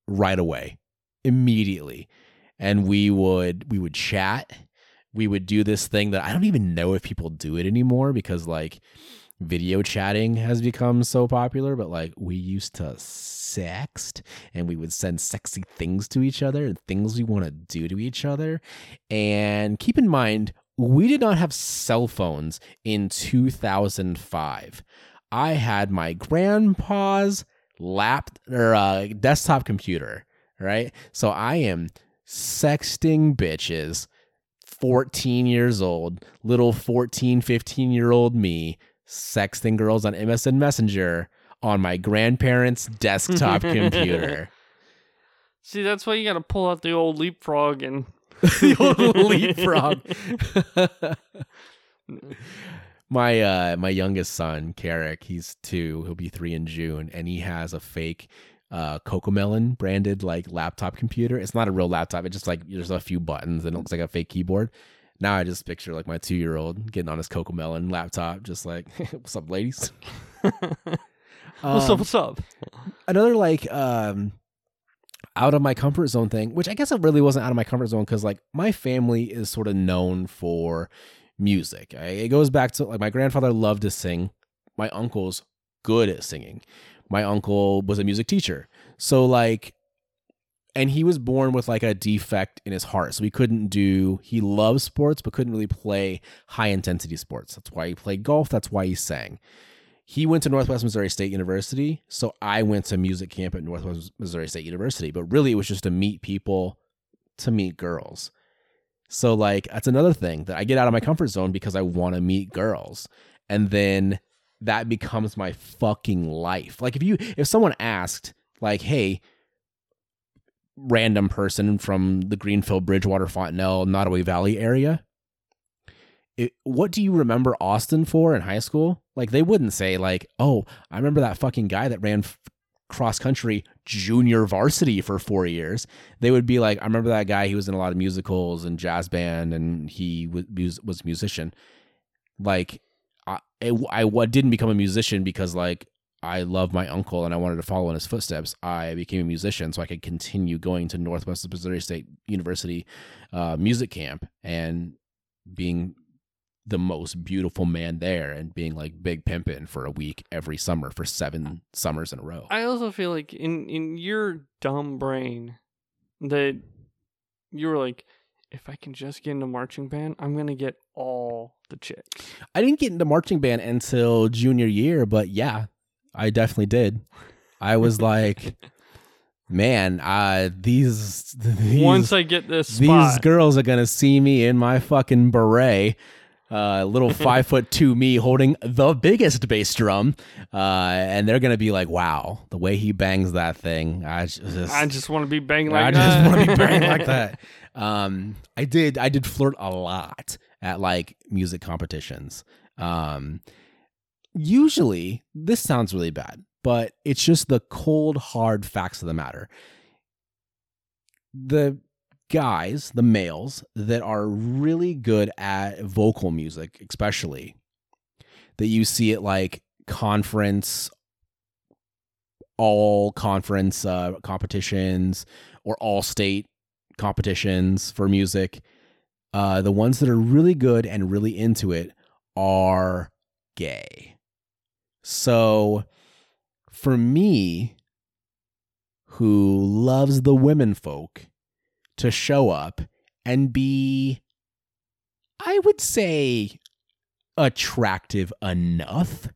right away immediately. And we would we would chat. We would do this thing that i don't even know if people do it anymore because like video chatting has become so popular but like we used to sext and we would send sexy things to each other and things we want to do to each other. And keep in mind we did not have cell phones in 2005 i had my grandpa's lap or uh, desktop computer right? So i am sexting bitches 14 years old, little 14, 15 year old me, sexting girls on MSN Messenger on my grandparents' desktop computer. See, that's why you got to pull out the old leapfrog and the old leapfrog. my uh my youngest son, Carrick, he's two, he'll be three in June, and he has a fake uh Cocomelon branded like laptop computer. It's not a real laptop, it's just like there's a few buttons and it looks like a fake keyboard. Now I just picture like my two year old getting on his Cocomelon laptop, just like, what's up, ladies? What's Um, up? What's up? another like um out of my comfort zone thing which i guess it really wasn't out of my comfort zone because like my family is sort of known for music. I- it goes back to like my grandfather loved to sing. My uncle's good at singing. My uncle was a music teacher. So like and he was born with like a defect in his heart. So he couldn't do he loves sports but couldn't really play high intensity sports. That's why he played golf. That's why he sang he went to Northwest Missouri State University, so I went to music camp at Northwest Missouri State University. But really, it was just to meet people, to meet girls. So like that's another thing that I get out of my comfort zone because I want to meet girls, and then that becomes my fucking life. Like if you if someone asked like, "Hey," random person from the Greenfield, Bridgewater, Fontanelle, Nodaway Valley area, it, what do you remember Austin for in high school? Like they wouldn't say like, "Oh, I remember that fucking guy that ran f- cross country junior varsity for 4 years." They would be like, "I remember that guy, he was in a lot of musicals and jazz band and he was was a musician." Like I I didn't become a musician because like I love my uncle and I wanted to follow in his footsteps. I became a musician so I could continue going to Northwest Missouri State University uh, music camp and being the most beautiful man there and being like big pimpin' for a week every summer for seven summers in a row. I also feel like in in your dumb brain that you were like, if I can just get into marching band, I'm gonna get all the chicks. I didn't get into marching band until junior year, but yeah, I definitely did. I was like, man, uh, these, these Once I get this these girls are gonna see me in my fucking beret. Uh, little five foot two me holding the biggest bass drum, uh, and they're gonna be like, "Wow, the way he bangs that thing, I just, I just want to be banging I like just that. want to be banging like that." Um, I did, I did flirt a lot at like music competitions. Um, usually, this sounds really bad, but it's just the cold, hard facts of the matter. The guys, the males that are really good at vocal music, especially that you see at like conference, all conference uh, competitions or all state competitions for music. Uh, the ones that are really good and really into it are gay. So for me, who loves the women folk, to show up and be, I would say, attractive enough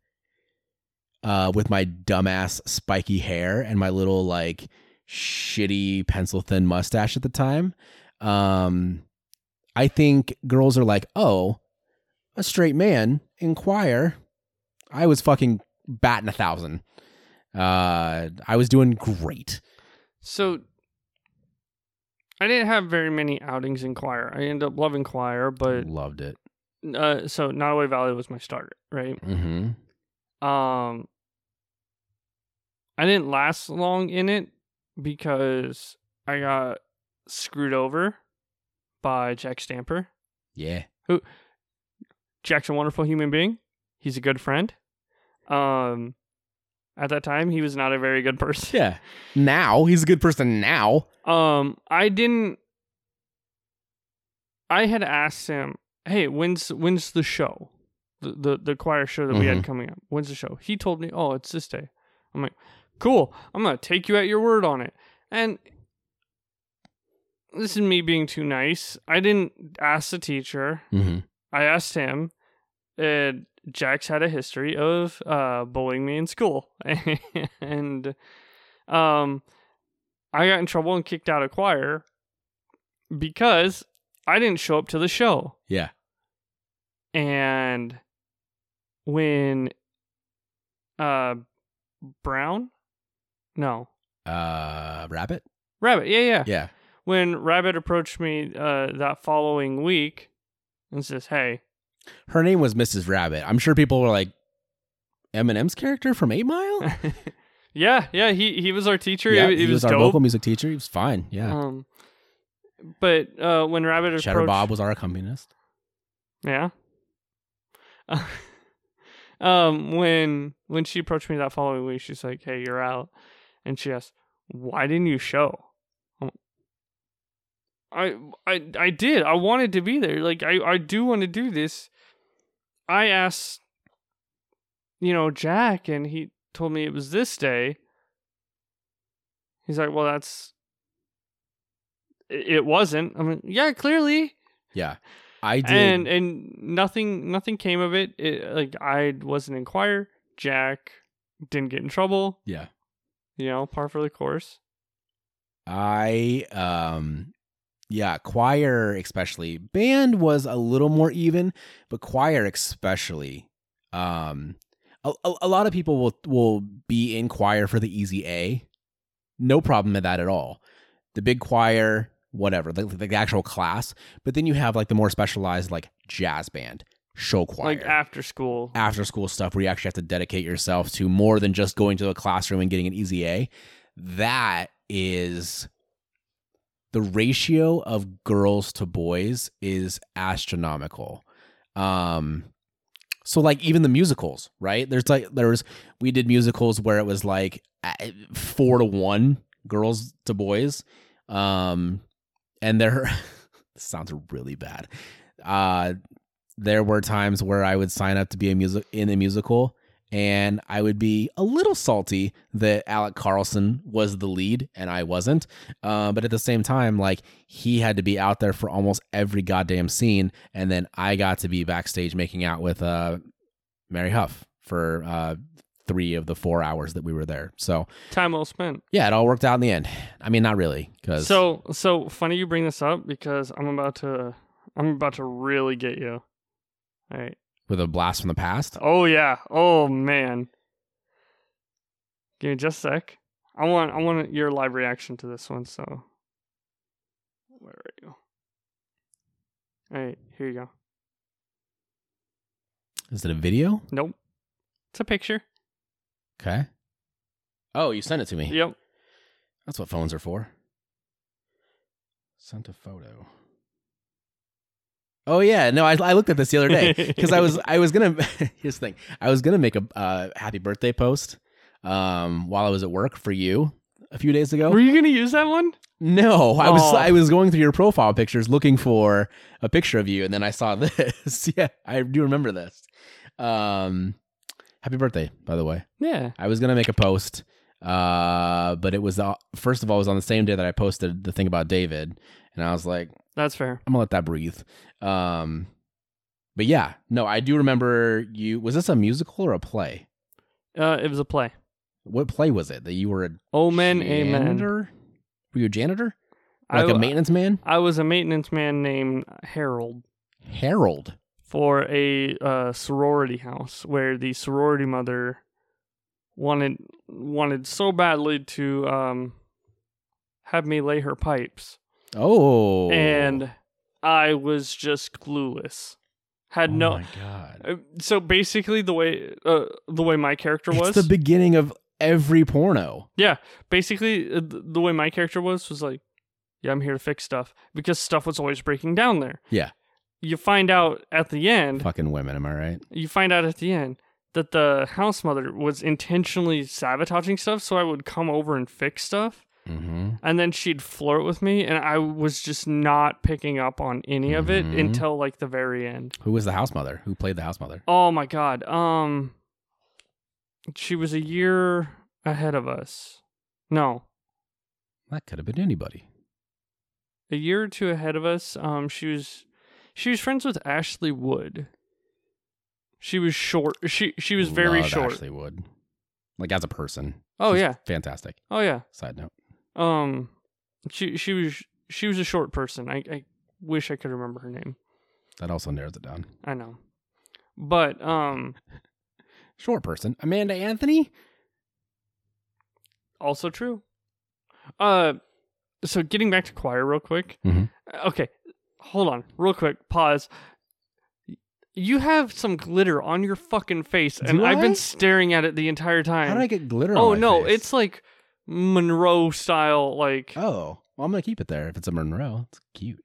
uh, with my dumbass spiky hair and my little like shitty pencil thin mustache at the time. Um, I think girls are like, oh, a straight man in choir. I was fucking batting a thousand. Uh, I was doing great. So I didn't have very many outings in choir. I ended up loving choir, but Loved it. uh, so Nodaway Valley was my start, right? Mm-hmm. Um, I didn't last long in it because I got screwed over by Jack Stamper. Yeah. Who? Jack's a wonderful human being. He's a good friend. Um, at that time, he was not a very good person. Yeah. Now he's a good person. Now. Um, I didn't. I had asked him, "Hey, when's when's the show? The the, the choir show that we had Mhm. coming up. When's the show?" He told me, "Oh, it's this day." I'm like, "Cool. I'm gonna take you at your word on it." And this is me being too nice. I didn't ask the teacher. Mm-hmm. I asked him. And Jax had a history of uh, bullying me in school, and um, I got in trouble and kicked out of choir because I didn't show up to the show. Yeah. And when uh, Brown, no, Uh, rabbit. Rabbit, yeah, yeah, Yeah. When Rabbit approached me uh, that following week and says, "Hey." Her name was Mrs. Rabbit. I'm sure people were like, Eminem's character from Eight Mile. yeah, yeah, he he was our teacher. yeah, it he was, our dope. vocal music teacher. He was fine. Yeah. Um, but uh, when Rabbit approached, Cheddar Bob was our accompanist. yeah. um, when when she approached me that following week, she's like, "Hey, you're out," and she asked, "Why didn't you show?" I I I did. I wanted to be there. Like I I do want to do this. I asked, you know, Jack, and he told me it was this day. He's like, "Well, that's." It it wasn't. I mean, yeah, clearly, Yeah. I did. and and nothing nothing came of it. it. Like I wasn't in choir. Jack didn't get in trouble. yeah. You know, par for the course. I um yeah, choir especially. Band was a little more even, but choir especially. Um a, a, a lot of people will will be in choir for the easy A. No problem with that at all. The big choir, whatever, the, the actual class, but then you have like the more specialized like jazz band, show choir Like after school. after school stuff where you actually have to dedicate yourself to more than just going to a classroom and getting an easy A. That is the ratio of girls to boys is astronomical. Um so like even the musicals, right? There's like there was we did musicals where it was like 4 to 1 girls to boys. Um and there sounds really bad. Uh there were times where I would sign up to be a music in a musical and I would be a little salty that Alec Carlson was the lead and I wasn't. Uh, but at the same time, like he had to be out there for almost every goddamn scene, and then I got to be backstage making out with uh, Mary Huff for uh, three of the four hours that we were there. So Time well spent. yeah, it all worked out in the end. I mean, not really, because So so funny you bring this up because I'm about to I'm about to really get you. All right. With a blast from the past. Oh yeah. Oh man. Give me just a sec. I want I want your live reaction to this one. So where are you? All right, here you go. Is it a video? Nope. It's a picture. Okay. Oh, you sent it to me. Yep. That's what phones are for. Sent a photo. Oh yeah, no, I, I looked at this the other day because I was I was gonna here's the thing I was gonna make a uh, happy birthday post um, while I was at work for you a few days ago. Were you gonna use that one? No, I was. I was going through your profile pictures looking for a picture of you, and then I saw this. yeah, I do remember this. Um, happy birthday, by the way. Yeah. I was gonna make a post, uh, but it was uh, first of all it was on the same day that I posted the thing about David, and I was like, That's fair. I'm gonna let that breathe. Um, but yeah, no, I do remember you. Was this a musical or a play? Uh, it was a play. What play was it that you were a Omen, amen. janitor? Were you a janitor? I, Like a maintenance man? I was a maintenance man named Harold Harold. for a uh, sorority house where the sorority mother wanted wanted so badly to um, have me lay her pipes, Oh, and I was just clueless. Had Oh no. my god. Uh, So basically, the way uh, the way my character was, the beginning of every porno. Yeah, basically uh, the way my character was was like, yeah, I'm here to fix stuff because stuff was always breaking down there. Yeah. You find out at the end, Fucking women, am I right? you find out at the end that the house mother was intentionally sabotaging stuff so I would come over and fix stuff Mm-hmm. and then she'd flirt with me and I was just not picking up on any of it Mhm. until like the very end. Who was the house mother? Who played the house mother? Oh my god. Um she was a year ahead of us. No, That could have been anybody. a year or two ahead of us. Um, she was she was friends with Ashley Wood. She was short. She she was very Love short. Ashley Wood, like as a person. Oh She's yeah. fantastic. Oh yeah. Side note. Um, she she was she was a short person. I I wish I could remember her name. That also narrows it down. I know, but um, Short person, Amanda Anthony. also true. Uh, so getting back to choir real quick. Mhm. Okay, hold on, real quick. Pause. You have some glitter on your fucking face, and Do I've been staring at it the entire time. How did I get glitter? oh no, face? it's like Monroe style. Like Oh, well, I'm gonna keep it there. If it's a Monroe, it's cute.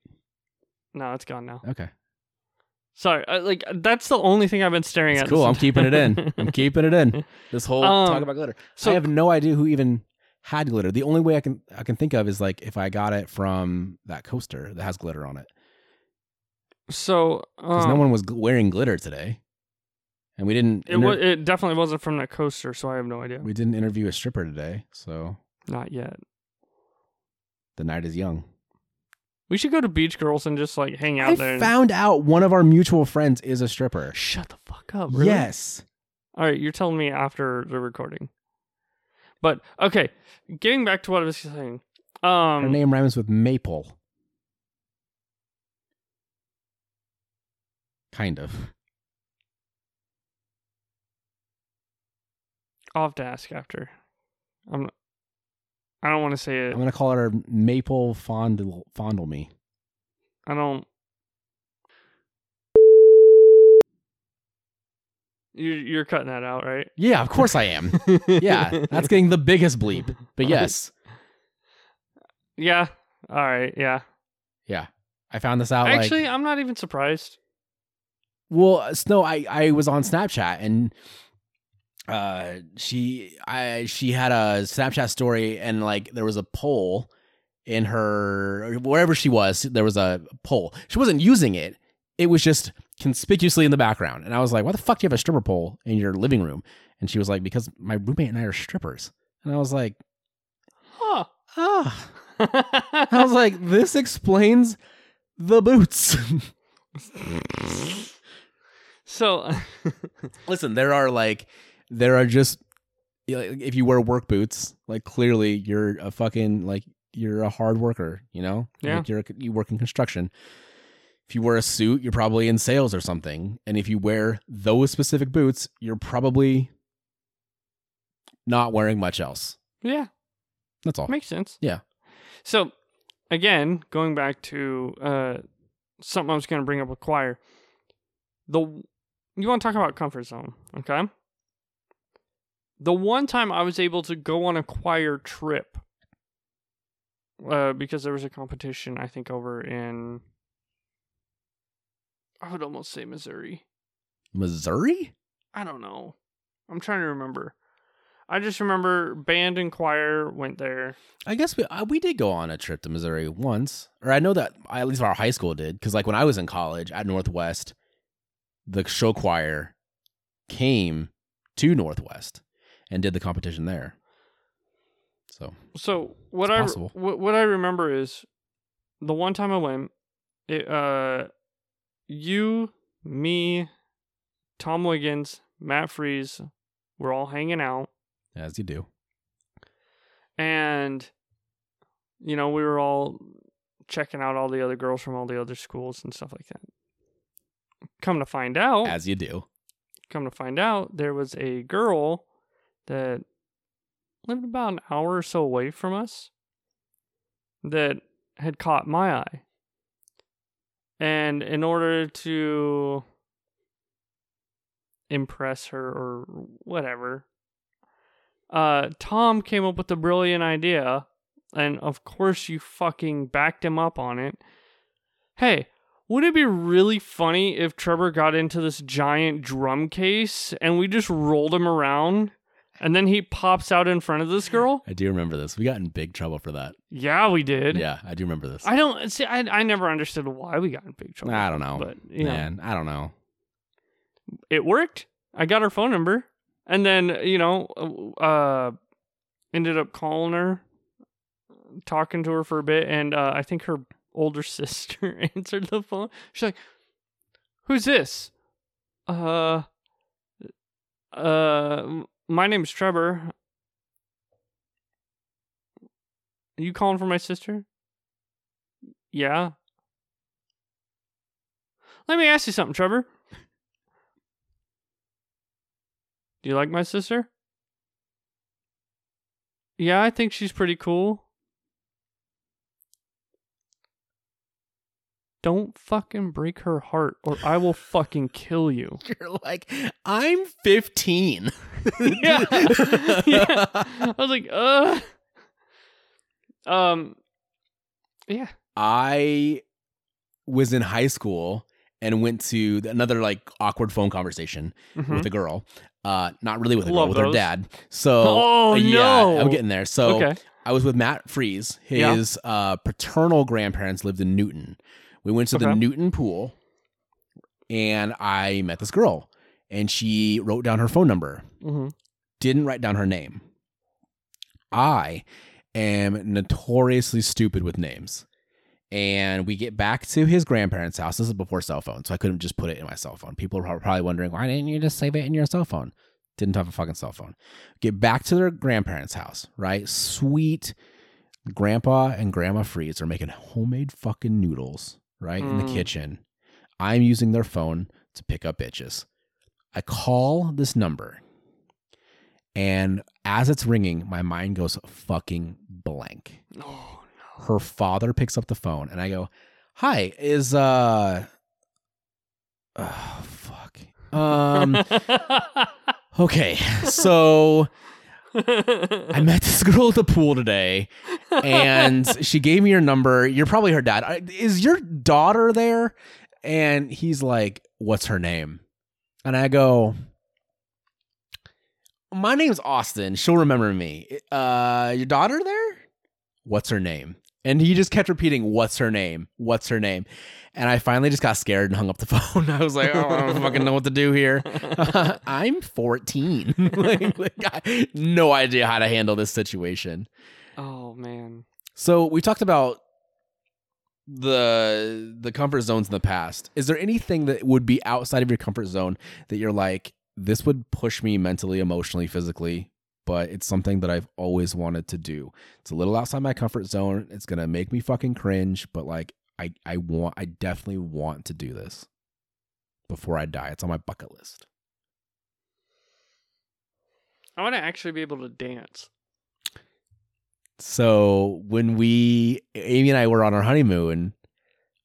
no, it's gone now. Okay, Sorry, uh, like that's the only thing I've been staring it's at. cool. I'm keeping it in. I'm keeping it in. This whole Um, talk about glitter. so- I have no idea who even had glitter. The only way I can I can think of is like if I got it from that coaster that has glitter on it. So Because um, no one was gl- wearing glitter today, and we didn't. It inter- wa- it definitely wasn't from that coaster, so I have no idea. we didn't interview a stripper today, so Not yet. the night is young. We should go to Beach Girls and just like hang out I there. and- found out one of our mutual friends is a stripper. Shut the fuck up. Really? Yes. All right, you're telling me after the recording. But okay, getting back to what I was saying. Her Um, name rhymes with maple. Kind of. I'll have to ask after. I'm. I don't want to say it. I'm gonna call it our Maple Fondle Fondle Me. I don't. You're you're cutting that out, right? Yeah, of course I am. yeah, that's getting the biggest bleep. But yes, Yeah. All right. Yeah. yeah, I found this out. Actually, like, I'm not even surprised. well, uh, Snow, I I was on Snapchat and uh she I she had a Snapchat story and like there was a poll in her wherever she was there was a poll. She wasn't using it. It was just conspicuously in the background. And i was like why the fuck do you have a stripper pole in your living room? And she was like because my roommate and i are strippers. And i was like Huh. ah. I was like this explains the boots. So, listen there are like there are just if you wear work boots, like clearly you're a fucking like you're a hard worker, you know? Yeah. Like you're you work in construction. If you wear a suit, you're probably in sales or something. And if you wear those specific boots, you're probably not wearing much else. Yeah, That's all. makes sense. Yeah. So, again, going back to uh, something I was going to bring up with choir, the you want to talk about comfort zone, okay? The one time I was able to go on a choir trip, uh, because there was a competition, I think over in, I would almost say Missouri. Missouri? I don't know. I'm trying to remember. I just remember band and choir went there. I guess we uh, we did go on a trip to Missouri once, or I know that at least our high school did, because like when I was in college at Northwest, the show choir came to Northwest and did the competition there. So So what I possible. what, what I remember is the one time I went, it, uh, you, me, Tom Wiggins, Matt Freeze, we're all hanging out, as you do, and you know we were all checking out all the other girls from all the other schools and stuff like that. Come to find out, as you do. come to find out, there was a girl that lived about an hour or so away from us that had caught my eye. And in order to impress her or whatever, uh, Tom came up with a brilliant idea. And of course, you fucking backed him up on it. Hey, would it be really funny if Trevor got into this giant drum case and we just rolled him around and then he pops out in front of this girl? I do remember this. We got in big trouble for that. Yeah, we did. Yeah, I do remember this. I don't see I I never understood why we got in big trouble. I don't know, But you know, man. I don't know. it worked. I got her phone number and then, you know, uh ended up calling her talking to her for a bit and uh I think her older sister answered the phone. She's like, "Who's this?" Uh uh my name's Trevor. Are you calling for my sister? Yeah. Let me ask you something, Trevor. Do you like my sister? Yeah, I think she's pretty cool. Don't fucking break her heart or I will fucking kill you. You're like, I'm 15. yeah. yeah. I was like, uh um yeah. I was in high school and went to another like awkward phone conversation Mhm. with a girl. Uh, not really with a girl, Love with her dad. So, Oh, uh, yeah, no. I'm getting there. So, okay. I was with Matt Freeze. Yeah. His uh, paternal grandparents lived in Newton. We went to the Newton pool, and I met this girl, and she wrote down her phone number. hmm Didn't write down her name. I am notoriously stupid with names. And we get back to his grandparents' house. This is before cell phone, so I couldn't just put it in my cell phone. People are probably wondering, why didn't you just save it in your cell phone? Didn't have a fucking cell phone. Get back to their grandparents' house, right? Sweet grandpa and grandma Freeze are making homemade fucking noodles, right? In the Mm. kitchen. I'm using their phone to pick up bitches. I call this number, and as it's ringing, my mind goes fucking blank Oh no. her father picks up the phone and I go, "Hi, is uh oh fuck. Um okay. So I met this girl at the pool today and she gave me your number. You're probably her dad. Is your daughter there?" And he's like, "What's her name?" And I go, "My name's Austin. She'll remember me. Uh your daughter there? What's her name?" And he just kept repeating, "What's her name? What's her name?" And I finally just got scared and hung up the phone. I was like, "Oh, I don't fucking know what to do here." I'm 14. like, like, I no idea how to handle this situation. oh man. So we talked about the the comfort zones in the past. Is there anything that would be outside of your comfort zone that you're like, this would push me mentally, emotionally, physically but it's something that I've always wanted to do. It's a little outside my comfort zone. It's gonna make me fucking cringe, but like I I want I definitely want to do this before I die. It's on my bucket list. I want to actually be able to dance. So when we Amy and I were on our honeymoon,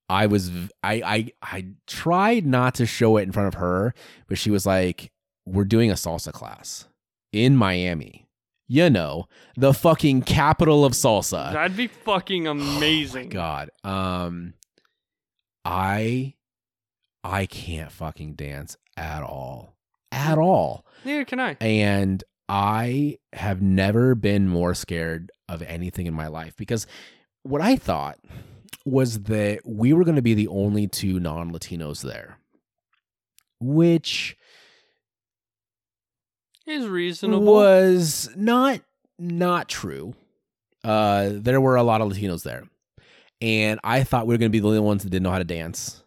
I was I I I tried not to show it in front of her, but she was like, "We're doing a salsa class in Miami. You know, the fucking capital of salsa." That'd be fucking amazing. God. Um I I can't fucking dance at all. At all. Neither can I. And I have never been more scared of anything in my life because what I thought was that we were going to be the only two non Latinos there, which Is reasonable. was not not true. Uh, there were a lot of Latinos there, and I thought we were going to be the only ones that didn't know how to dance.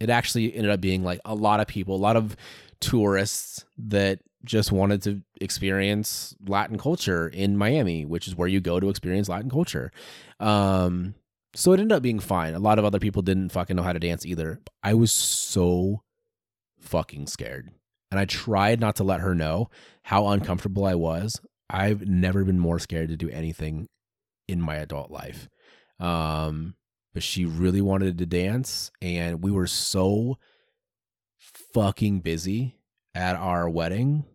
It actually ended up being like a lot of people, a lot of tourists that just wanted to experience Latin culture in Miami, which is where you go to experience Latin culture. Um, so it ended up being fine. A lot of other people didn't fucking know how to dance either. I was so fucking scared. And I tried not to let her know how uncomfortable I was. I've never been more scared to do anything in my adult life. Um, but she really wanted to dance, and we were so fucking busy at our wedding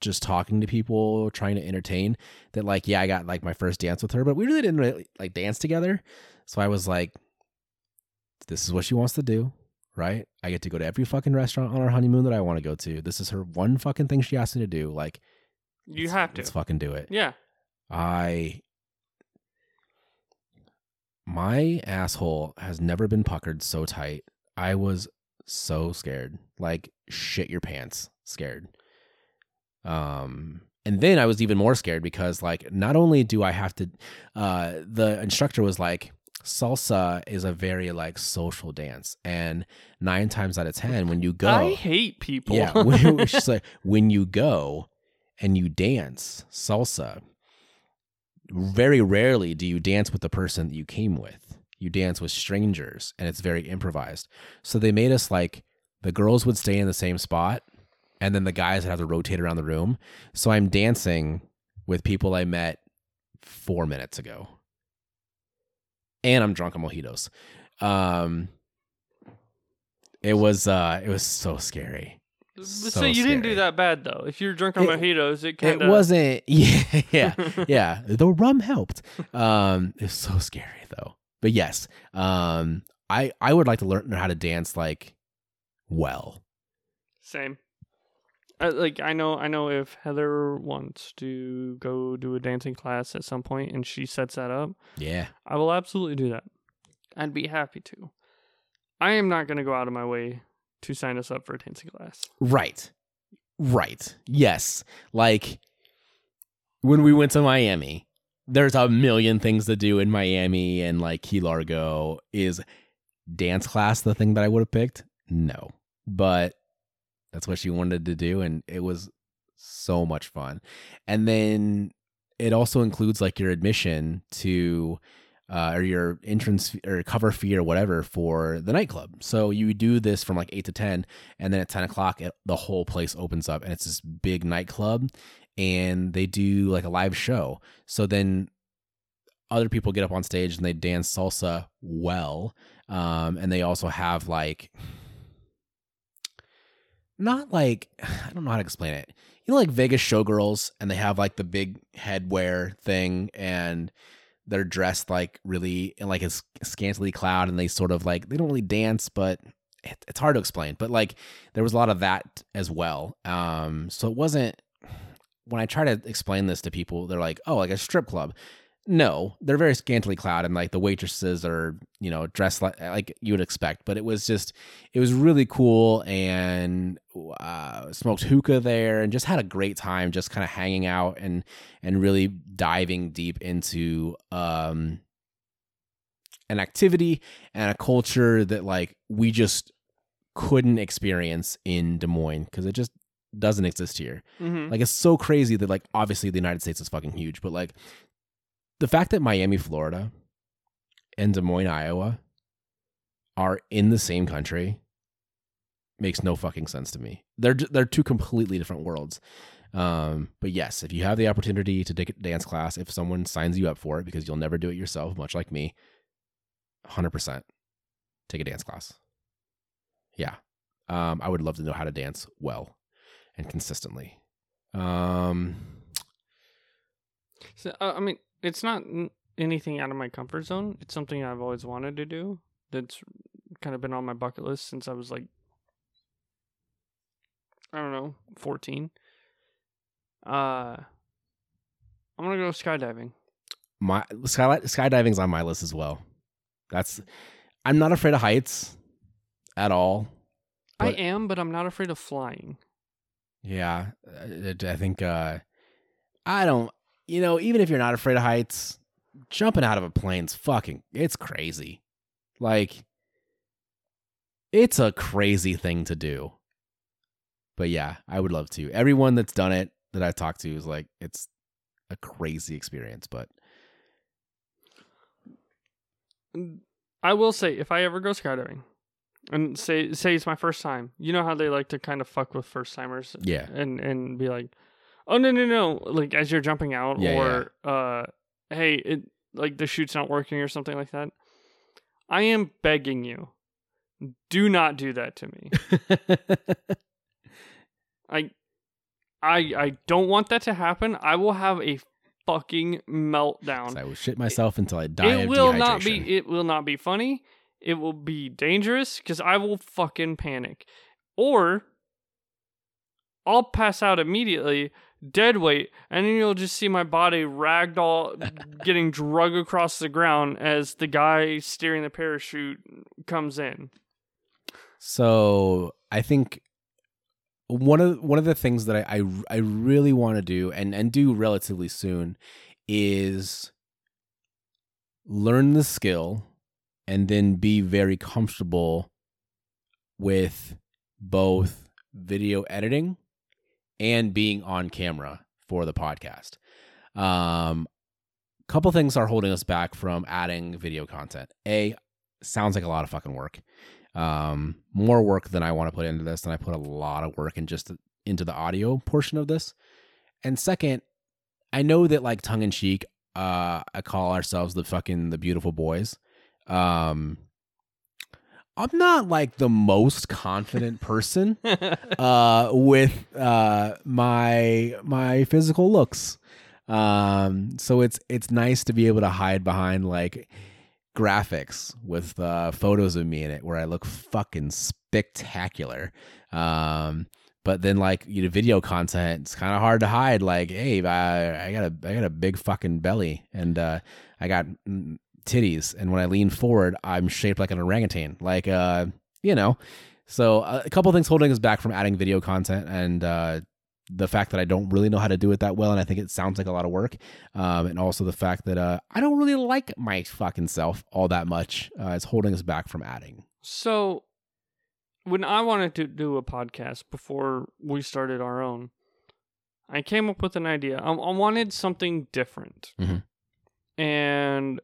just talking to people trying to entertain that like yeah i got like my first dance with her but we really didn't really, like dance together so i was like this is what she wants to do right i get to go to every fucking restaurant on our honeymoon that i want to go to this is her one fucking thing she asked me to do like you have to. let's fucking do it Yeah. I my asshole has never been puckered so tight. I was so scared. Like shit your pants scared. Um and then I was even more scared because like not only do I have to uh the instructor was like salsa is a very like social dance and 9 times out of 10 when you go I hate people. yeah, when, she's like when you go and you dance salsa, very rarely do you dance with the person that you came with. You dance with strangers, and it's very improvised. So they made us like the girls would stay in the same spot, and then the guys would have to rotate around the room. So I'm dancing with people I met four minutes ago, and I'm drunk on mojitos. Um, it was uh, it was so scary. so, so you didn't do that bad though. If you're drunk on It- mojitos, it kind of It wasn't. Yeah, yeah, yeah. The rum helped. Um, it's so scary though. But yes, um, I I would like to learn how to dance like well. Same. Uh, like I know, I know if Heather wants to go do a dancing class at some point and she sets that up, Yeah, I will absolutely do that. I'd be happy to. I am not going to go out of my way to sign us up for a dancing class. right, right. Yes, like when we went to Miami. There's a million things to do in Miami, and like Key Largo is dance class the thing that I would have picked. No, but that's what she wanted to do, and it was so much fun. And then it also includes like your admission to uh, or your entrance or cover fee or whatever for the nightclub. So you do this from like eight to ten, and then at ten o'clock, it, the whole place opens up, and it's this big nightclub, and they do like a live show. So then other people get up on stage and they dance salsa well, um, and they also have like not like I don't know how to explain it. You know, like Vegas showgirls, and they have like the big headwear thing, and they're dressed like really in like a scantily clad, and they sort of like they don't really dance, but it, it's hard to explain. But like there was a lot of that as well. Um, so it wasn't when I try to explain this to people, they're like, "Oh, like a strip club." No, they're very scantily clad, and like the waitresses are, you know, dressed like like you would expect. But it was just, it was really cool, and uh, smoked hookah there, and just had a great time, just kind of hanging out and and really diving deep into um an activity and a culture that like we just couldn't experience in Des Moines because it just doesn't exist here. Mm-hmm. Like it's so crazy that like obviously the United States is fucking huge, but like the fact that Miami, Florida and Des Moines, Iowa are in the same country makes no fucking sense to me. They're they're two completely different worlds. Um, but yes, if you have the opportunity to take a dance class, if someone signs you up for it because you'll never do it yourself, much like me, 100% take a dance class. Yeah. Um, I would love to know how to dance well and consistently. Um, So, uh, I mean, it's not anything out of my comfort zone. It's something I've always wanted to do. That's kind of been on my bucket list since I was like, I don't know, fourteen. Uh, I'm gonna go skydiving. my sky, skydiving's on my list as well. That's I'm not afraid of heights at all. I am, but I'm not afraid of flying. Yeah, I, I think uh I don't you know, even if you're not afraid of heights, jumping out of a plane's fucking it's crazy. Like it's a crazy thing to do. But yeah, I would love to. Everyone that's done it that I've talked to is like it's a crazy experience, but I will say, if I ever go skydiving, and say say it's my first time, you know how they like to kind of fuck with first timers yeah. and and be like, oh no no no, like as you're jumping out, Yeah, or uh, hey, it like the chute's not working or something like that. I am begging you, do not do that to me. I, I, I don't want that to happen. I will have a fucking meltdown. I will shit myself until I die It will not be. It will not be funny. It will be dangerous because I will fucking panic, or I'll pass out immediately, dead weight, and then you'll just see my body ragdoll getting drug across the ground as the guy steering the parachute comes in. So I think one of one of the things that I I, I really want to do and and do relatively soon is learn the skill and then be very comfortable with both video editing and being on camera for the podcast. Um couple things are holding us back from adding video content. A sounds like a lot of fucking work um, more work than I want to put into this, and I put a lot of work in just into the audio portion of this. And second, I know that like tongue in cheek, uh, I call ourselves the fucking the beautiful boys. Um, I'm not like the most confident person uh, with uh, my my physical looks. Um, so it's it's nice to be able to hide behind like graphics with uh, photos of me in it where I look fucking spectacular. Um, but then like you know, video content, it's kind of hard to hide. Like, hey, I, I got a I got a big fucking belly and uh, I got mm, titties, and when I lean forward, I'm shaped like an orangutan. Like, uh, you know. So uh, a couple things holding us back from adding video content and uh, the fact that I don't really know how to do it that well, and I think it sounds like a lot of work, um, and also the fact that uh, I don't really like my fucking self all that much uh, is holding us back from adding. So, when I wanted to do a podcast before we started our own, I came up with an idea. I, I wanted something different, Mhm. and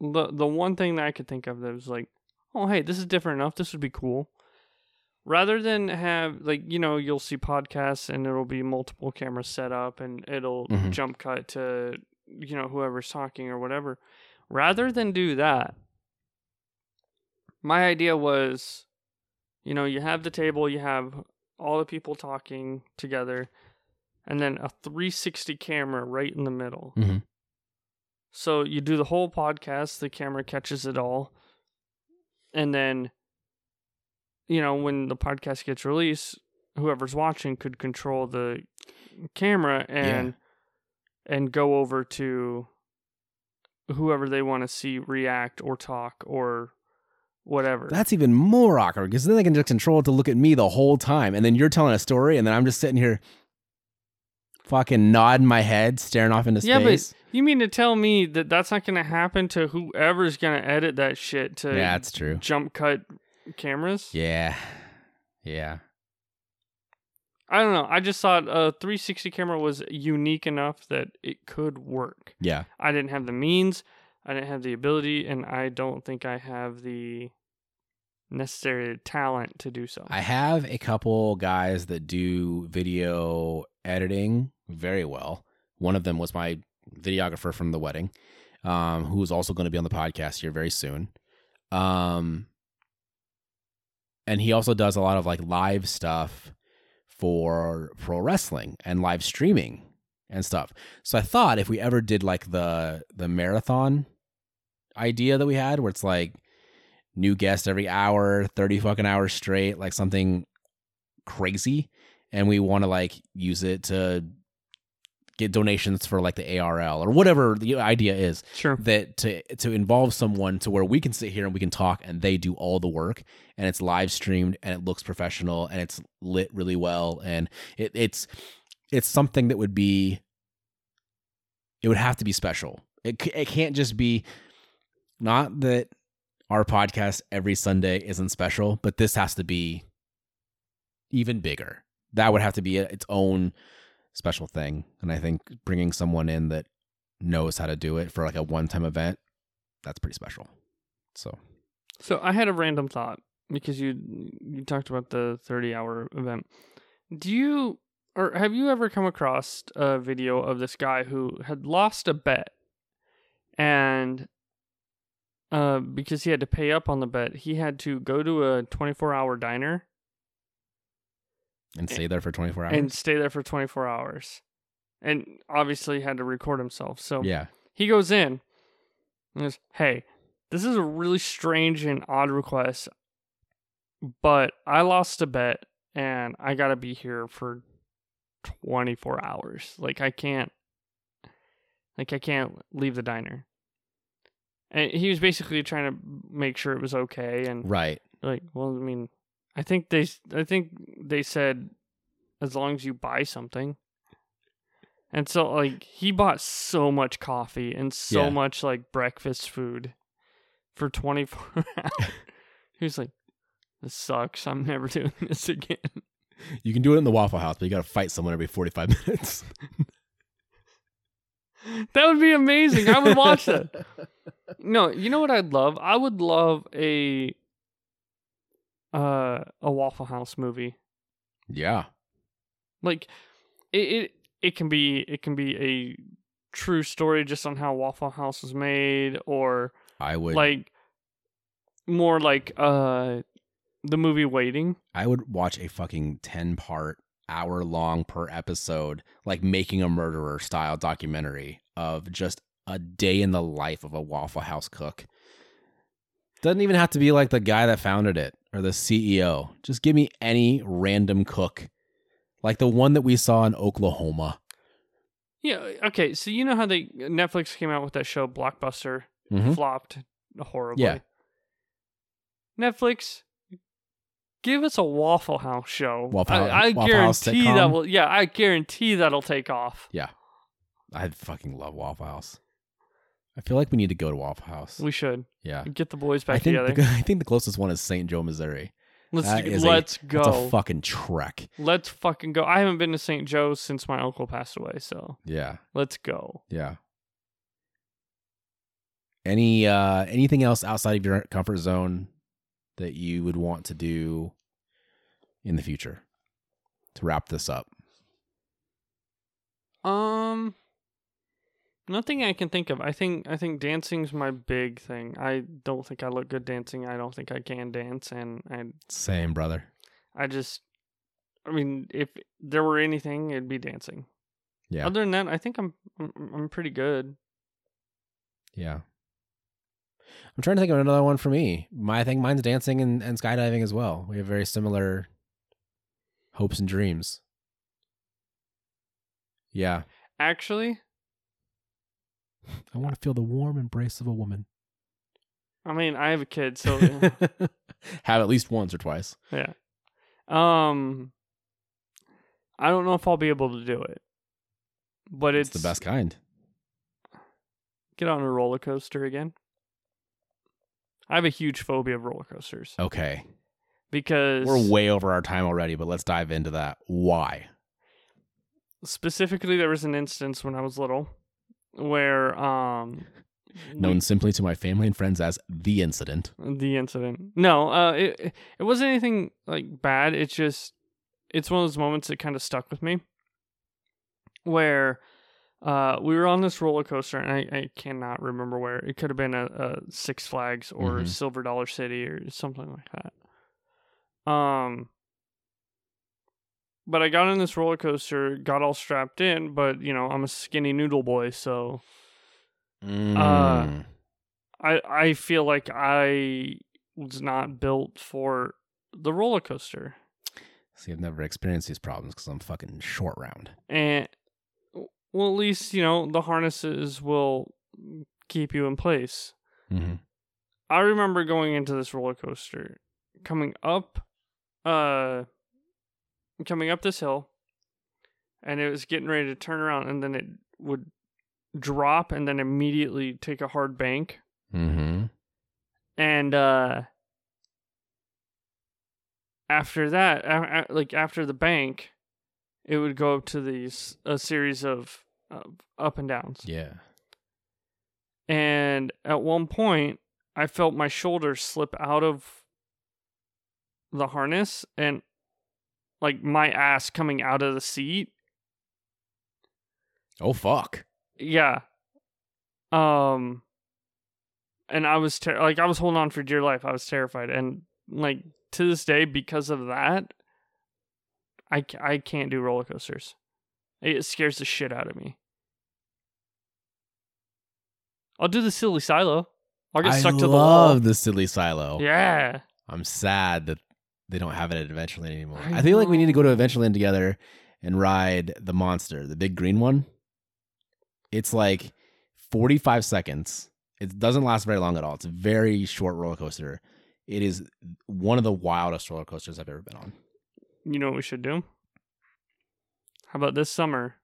the the one thing that I could think of that was like, oh hey, this is different enough. This would be cool. Rather than have like you know you'll see podcasts and it'll be multiple cameras set up and it'll Mhm. jump cut to you know whoever's talking or whatever. Rather than do that, my idea was you know you have the table you have all the people talking together and then a 360 camera right in the middle Mhm. So you do the whole podcast the camera catches it all and then you know when the podcast gets released whoever's watching could control the camera and and go over to whoever they want to see react or talk or whatever. That's even more awkward because then they can just control it to look at me the whole time, and then you're telling a story, and then I'm just sitting here, fucking nodding my head, staring off into space. Yeah, but. You mean to tell me that that's not going to happen to whoever's going to edit that shit to yeah, that's true. jump cut cameras? Yeah, yeah. I don't know. I just thought a 360 camera was unique enough that it could work. Yeah. I didn't have the means, I didn't have the ability, and I don't think I have the necessary talent to do so. I have a couple guys that do video editing very well. One of them was my videographer from the wedding, um, who is also going to be on the podcast here very soon. Um, and he also does a lot of like live stuff for pro wrestling and live streaming and stuff. So I thought if we ever did like the the marathon idea that we had, where it's like new guest every hour, 30 fucking hours straight, like something crazy. And we want to like use it to get donations for like the ARL or whatever the idea is sure. that to to involve someone to where we can sit here and we can talk and they do all the work and it's live streamed and it looks professional and it's lit really well and it, it's it's something that would be it would have to be special. It it can't just be not that our podcast every Sunday isn't special, but this has to be even bigger. That would have to be its own special thing. And I think bringing someone in that knows how to do it for like a one-time event, that's pretty special. So, So I had a random thought because you you talked about the 30 hour event. Do you or have you ever come across a video of this guy who had lost a bet and uh because he had to pay up on the bet, he had to go to a 24 hour diner and stay there for 24 hours. and stay there for 24 hours. And obviously had to record himself. So yeah. He goes in and goes, Hey, this is a really strange and odd request, but I lost a bet and I gotta be here for 24 hours. Like, I can't, like, I can't leave the diner. And he was basically trying to make sure it was okay. And, Right. like, well, I mean, I think they, I think they said as long as you buy something. And so, like, he bought so much coffee and so Yeah. much like breakfast food for 24 hours. he was like, "This sucks. I'm never doing this again." You can do it in the Waffle House, but you got to fight someone every 45 minutes. That would be amazing. I would watch that. No, you know what I'd love? I would love a uh a Waffle House movie. yeah. Like it, it it can be it can be a true story just on how Waffle House was made or I would like more like uh the movie Waiting. I would watch a fucking 10 part hour long per episode like making a murderer style documentary of just a day in the life of a Waffle House cook. Doesn't even have to be like the guy that founded it or the CEO. Just give me any random cook. Like the one that we saw in Oklahoma. Yeah, okay. So you know how they Netflix came out with that show Blockbuster Mhm. flopped horribly. Yeah. Netflix give us a Waffle House show. Waffle I, House- I Waffle guarantee that will yeah, I guarantee that'll take off. Yeah, I fucking love Waffle House. I feel like we need to go to Waffle House. We should Yeah. get the boys I back think together. the, I think the closest one is St. Joe, Missouri. let's that is let's It's go. a fucking trek. let's fucking go. I haven't been to St. Joe's since my uncle passed away, so Yeah. let's go. Yeah. Any uh anything else outside of your comfort zone that you would want to do in the future to wrap this up? Um nothing I can think of. I think I think dancing's my big thing. I don't think I look good dancing. I don't think I can dance and I Same, brother. I just I mean, if there were anything, it'd be dancing. Yeah. Other than that, I think I'm I'm, I'm pretty good. Yeah. I'm trying to think of another one for me. My I think mine's dancing and, and skydiving as well. We have very similar hopes and dreams. Yeah. Actually, I want to feel the warm embrace of a woman. I mean, I have a kid, so have at least once or twice. yeah. Um I don't know if I'll be able to do it. But It's, it's, the best kind. Get on a roller coaster again. I have a huge phobia of roller coasters. Okay. because We're way over our time already, but let's dive into that. Why? specifically there was an instance when I was little where um Known simply to my family and friends as the incident. the incident. No, uh it it wasn't anything like bad. It's just it's one of those moments that kind of stuck with me where uh we were on this roller coaster and I, I cannot remember where. It could have been a, a Six Flags or Mhm. Silver Dollar City or something like that. Um but I got on this roller coaster, got all strapped in, but you know, I'm a skinny noodle boy, so Mm. I I feel like I was not built for the roller coaster. See, I've never experienced these problems because I'm fucking short round. And well, at least, you know, the harnesses will keep you in place. Mm-hmm. I remember going into this roller coaster, coming up uh coming up this hill, and it was getting ready to turn around and then it would drop and then immediately take a hard bank. Mm-hmm. and uh after that a- a- like after the bank it would go up to these a series of uh, up and downs Yeah. and at one point i felt my shoulder slip out of the harness and like my ass coming out of the seat. Oh fuck. yeah. Um and i was ter- like i was holding on for dear life. I was terrified. And like to this day because of that i, I can't do roller coasters. It scares the shit out of me. I'll do the silly silo. I'll get I stuck to the I love the silly silo. yeah. I'm sad that they don't have it at Adventureland anymore. I I, feel like we need to go to. Adventureland together and ride the monster, the big green one. It's like 45 seconds. It doesn't last very long at all. It's a very short roller coaster. It is one of the wildest roller coasters I've ever been on. you know what we should do how about this summer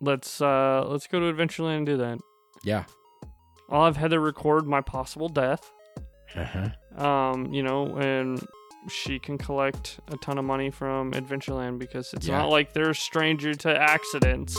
let's uh let's go to adventureland and do that Yeah. I'll have Heather record my possible death. Uh-huh. Um, you know, and she can collect a ton of money from Adventureland because it's Yeah. not like they're a stranger to accidents.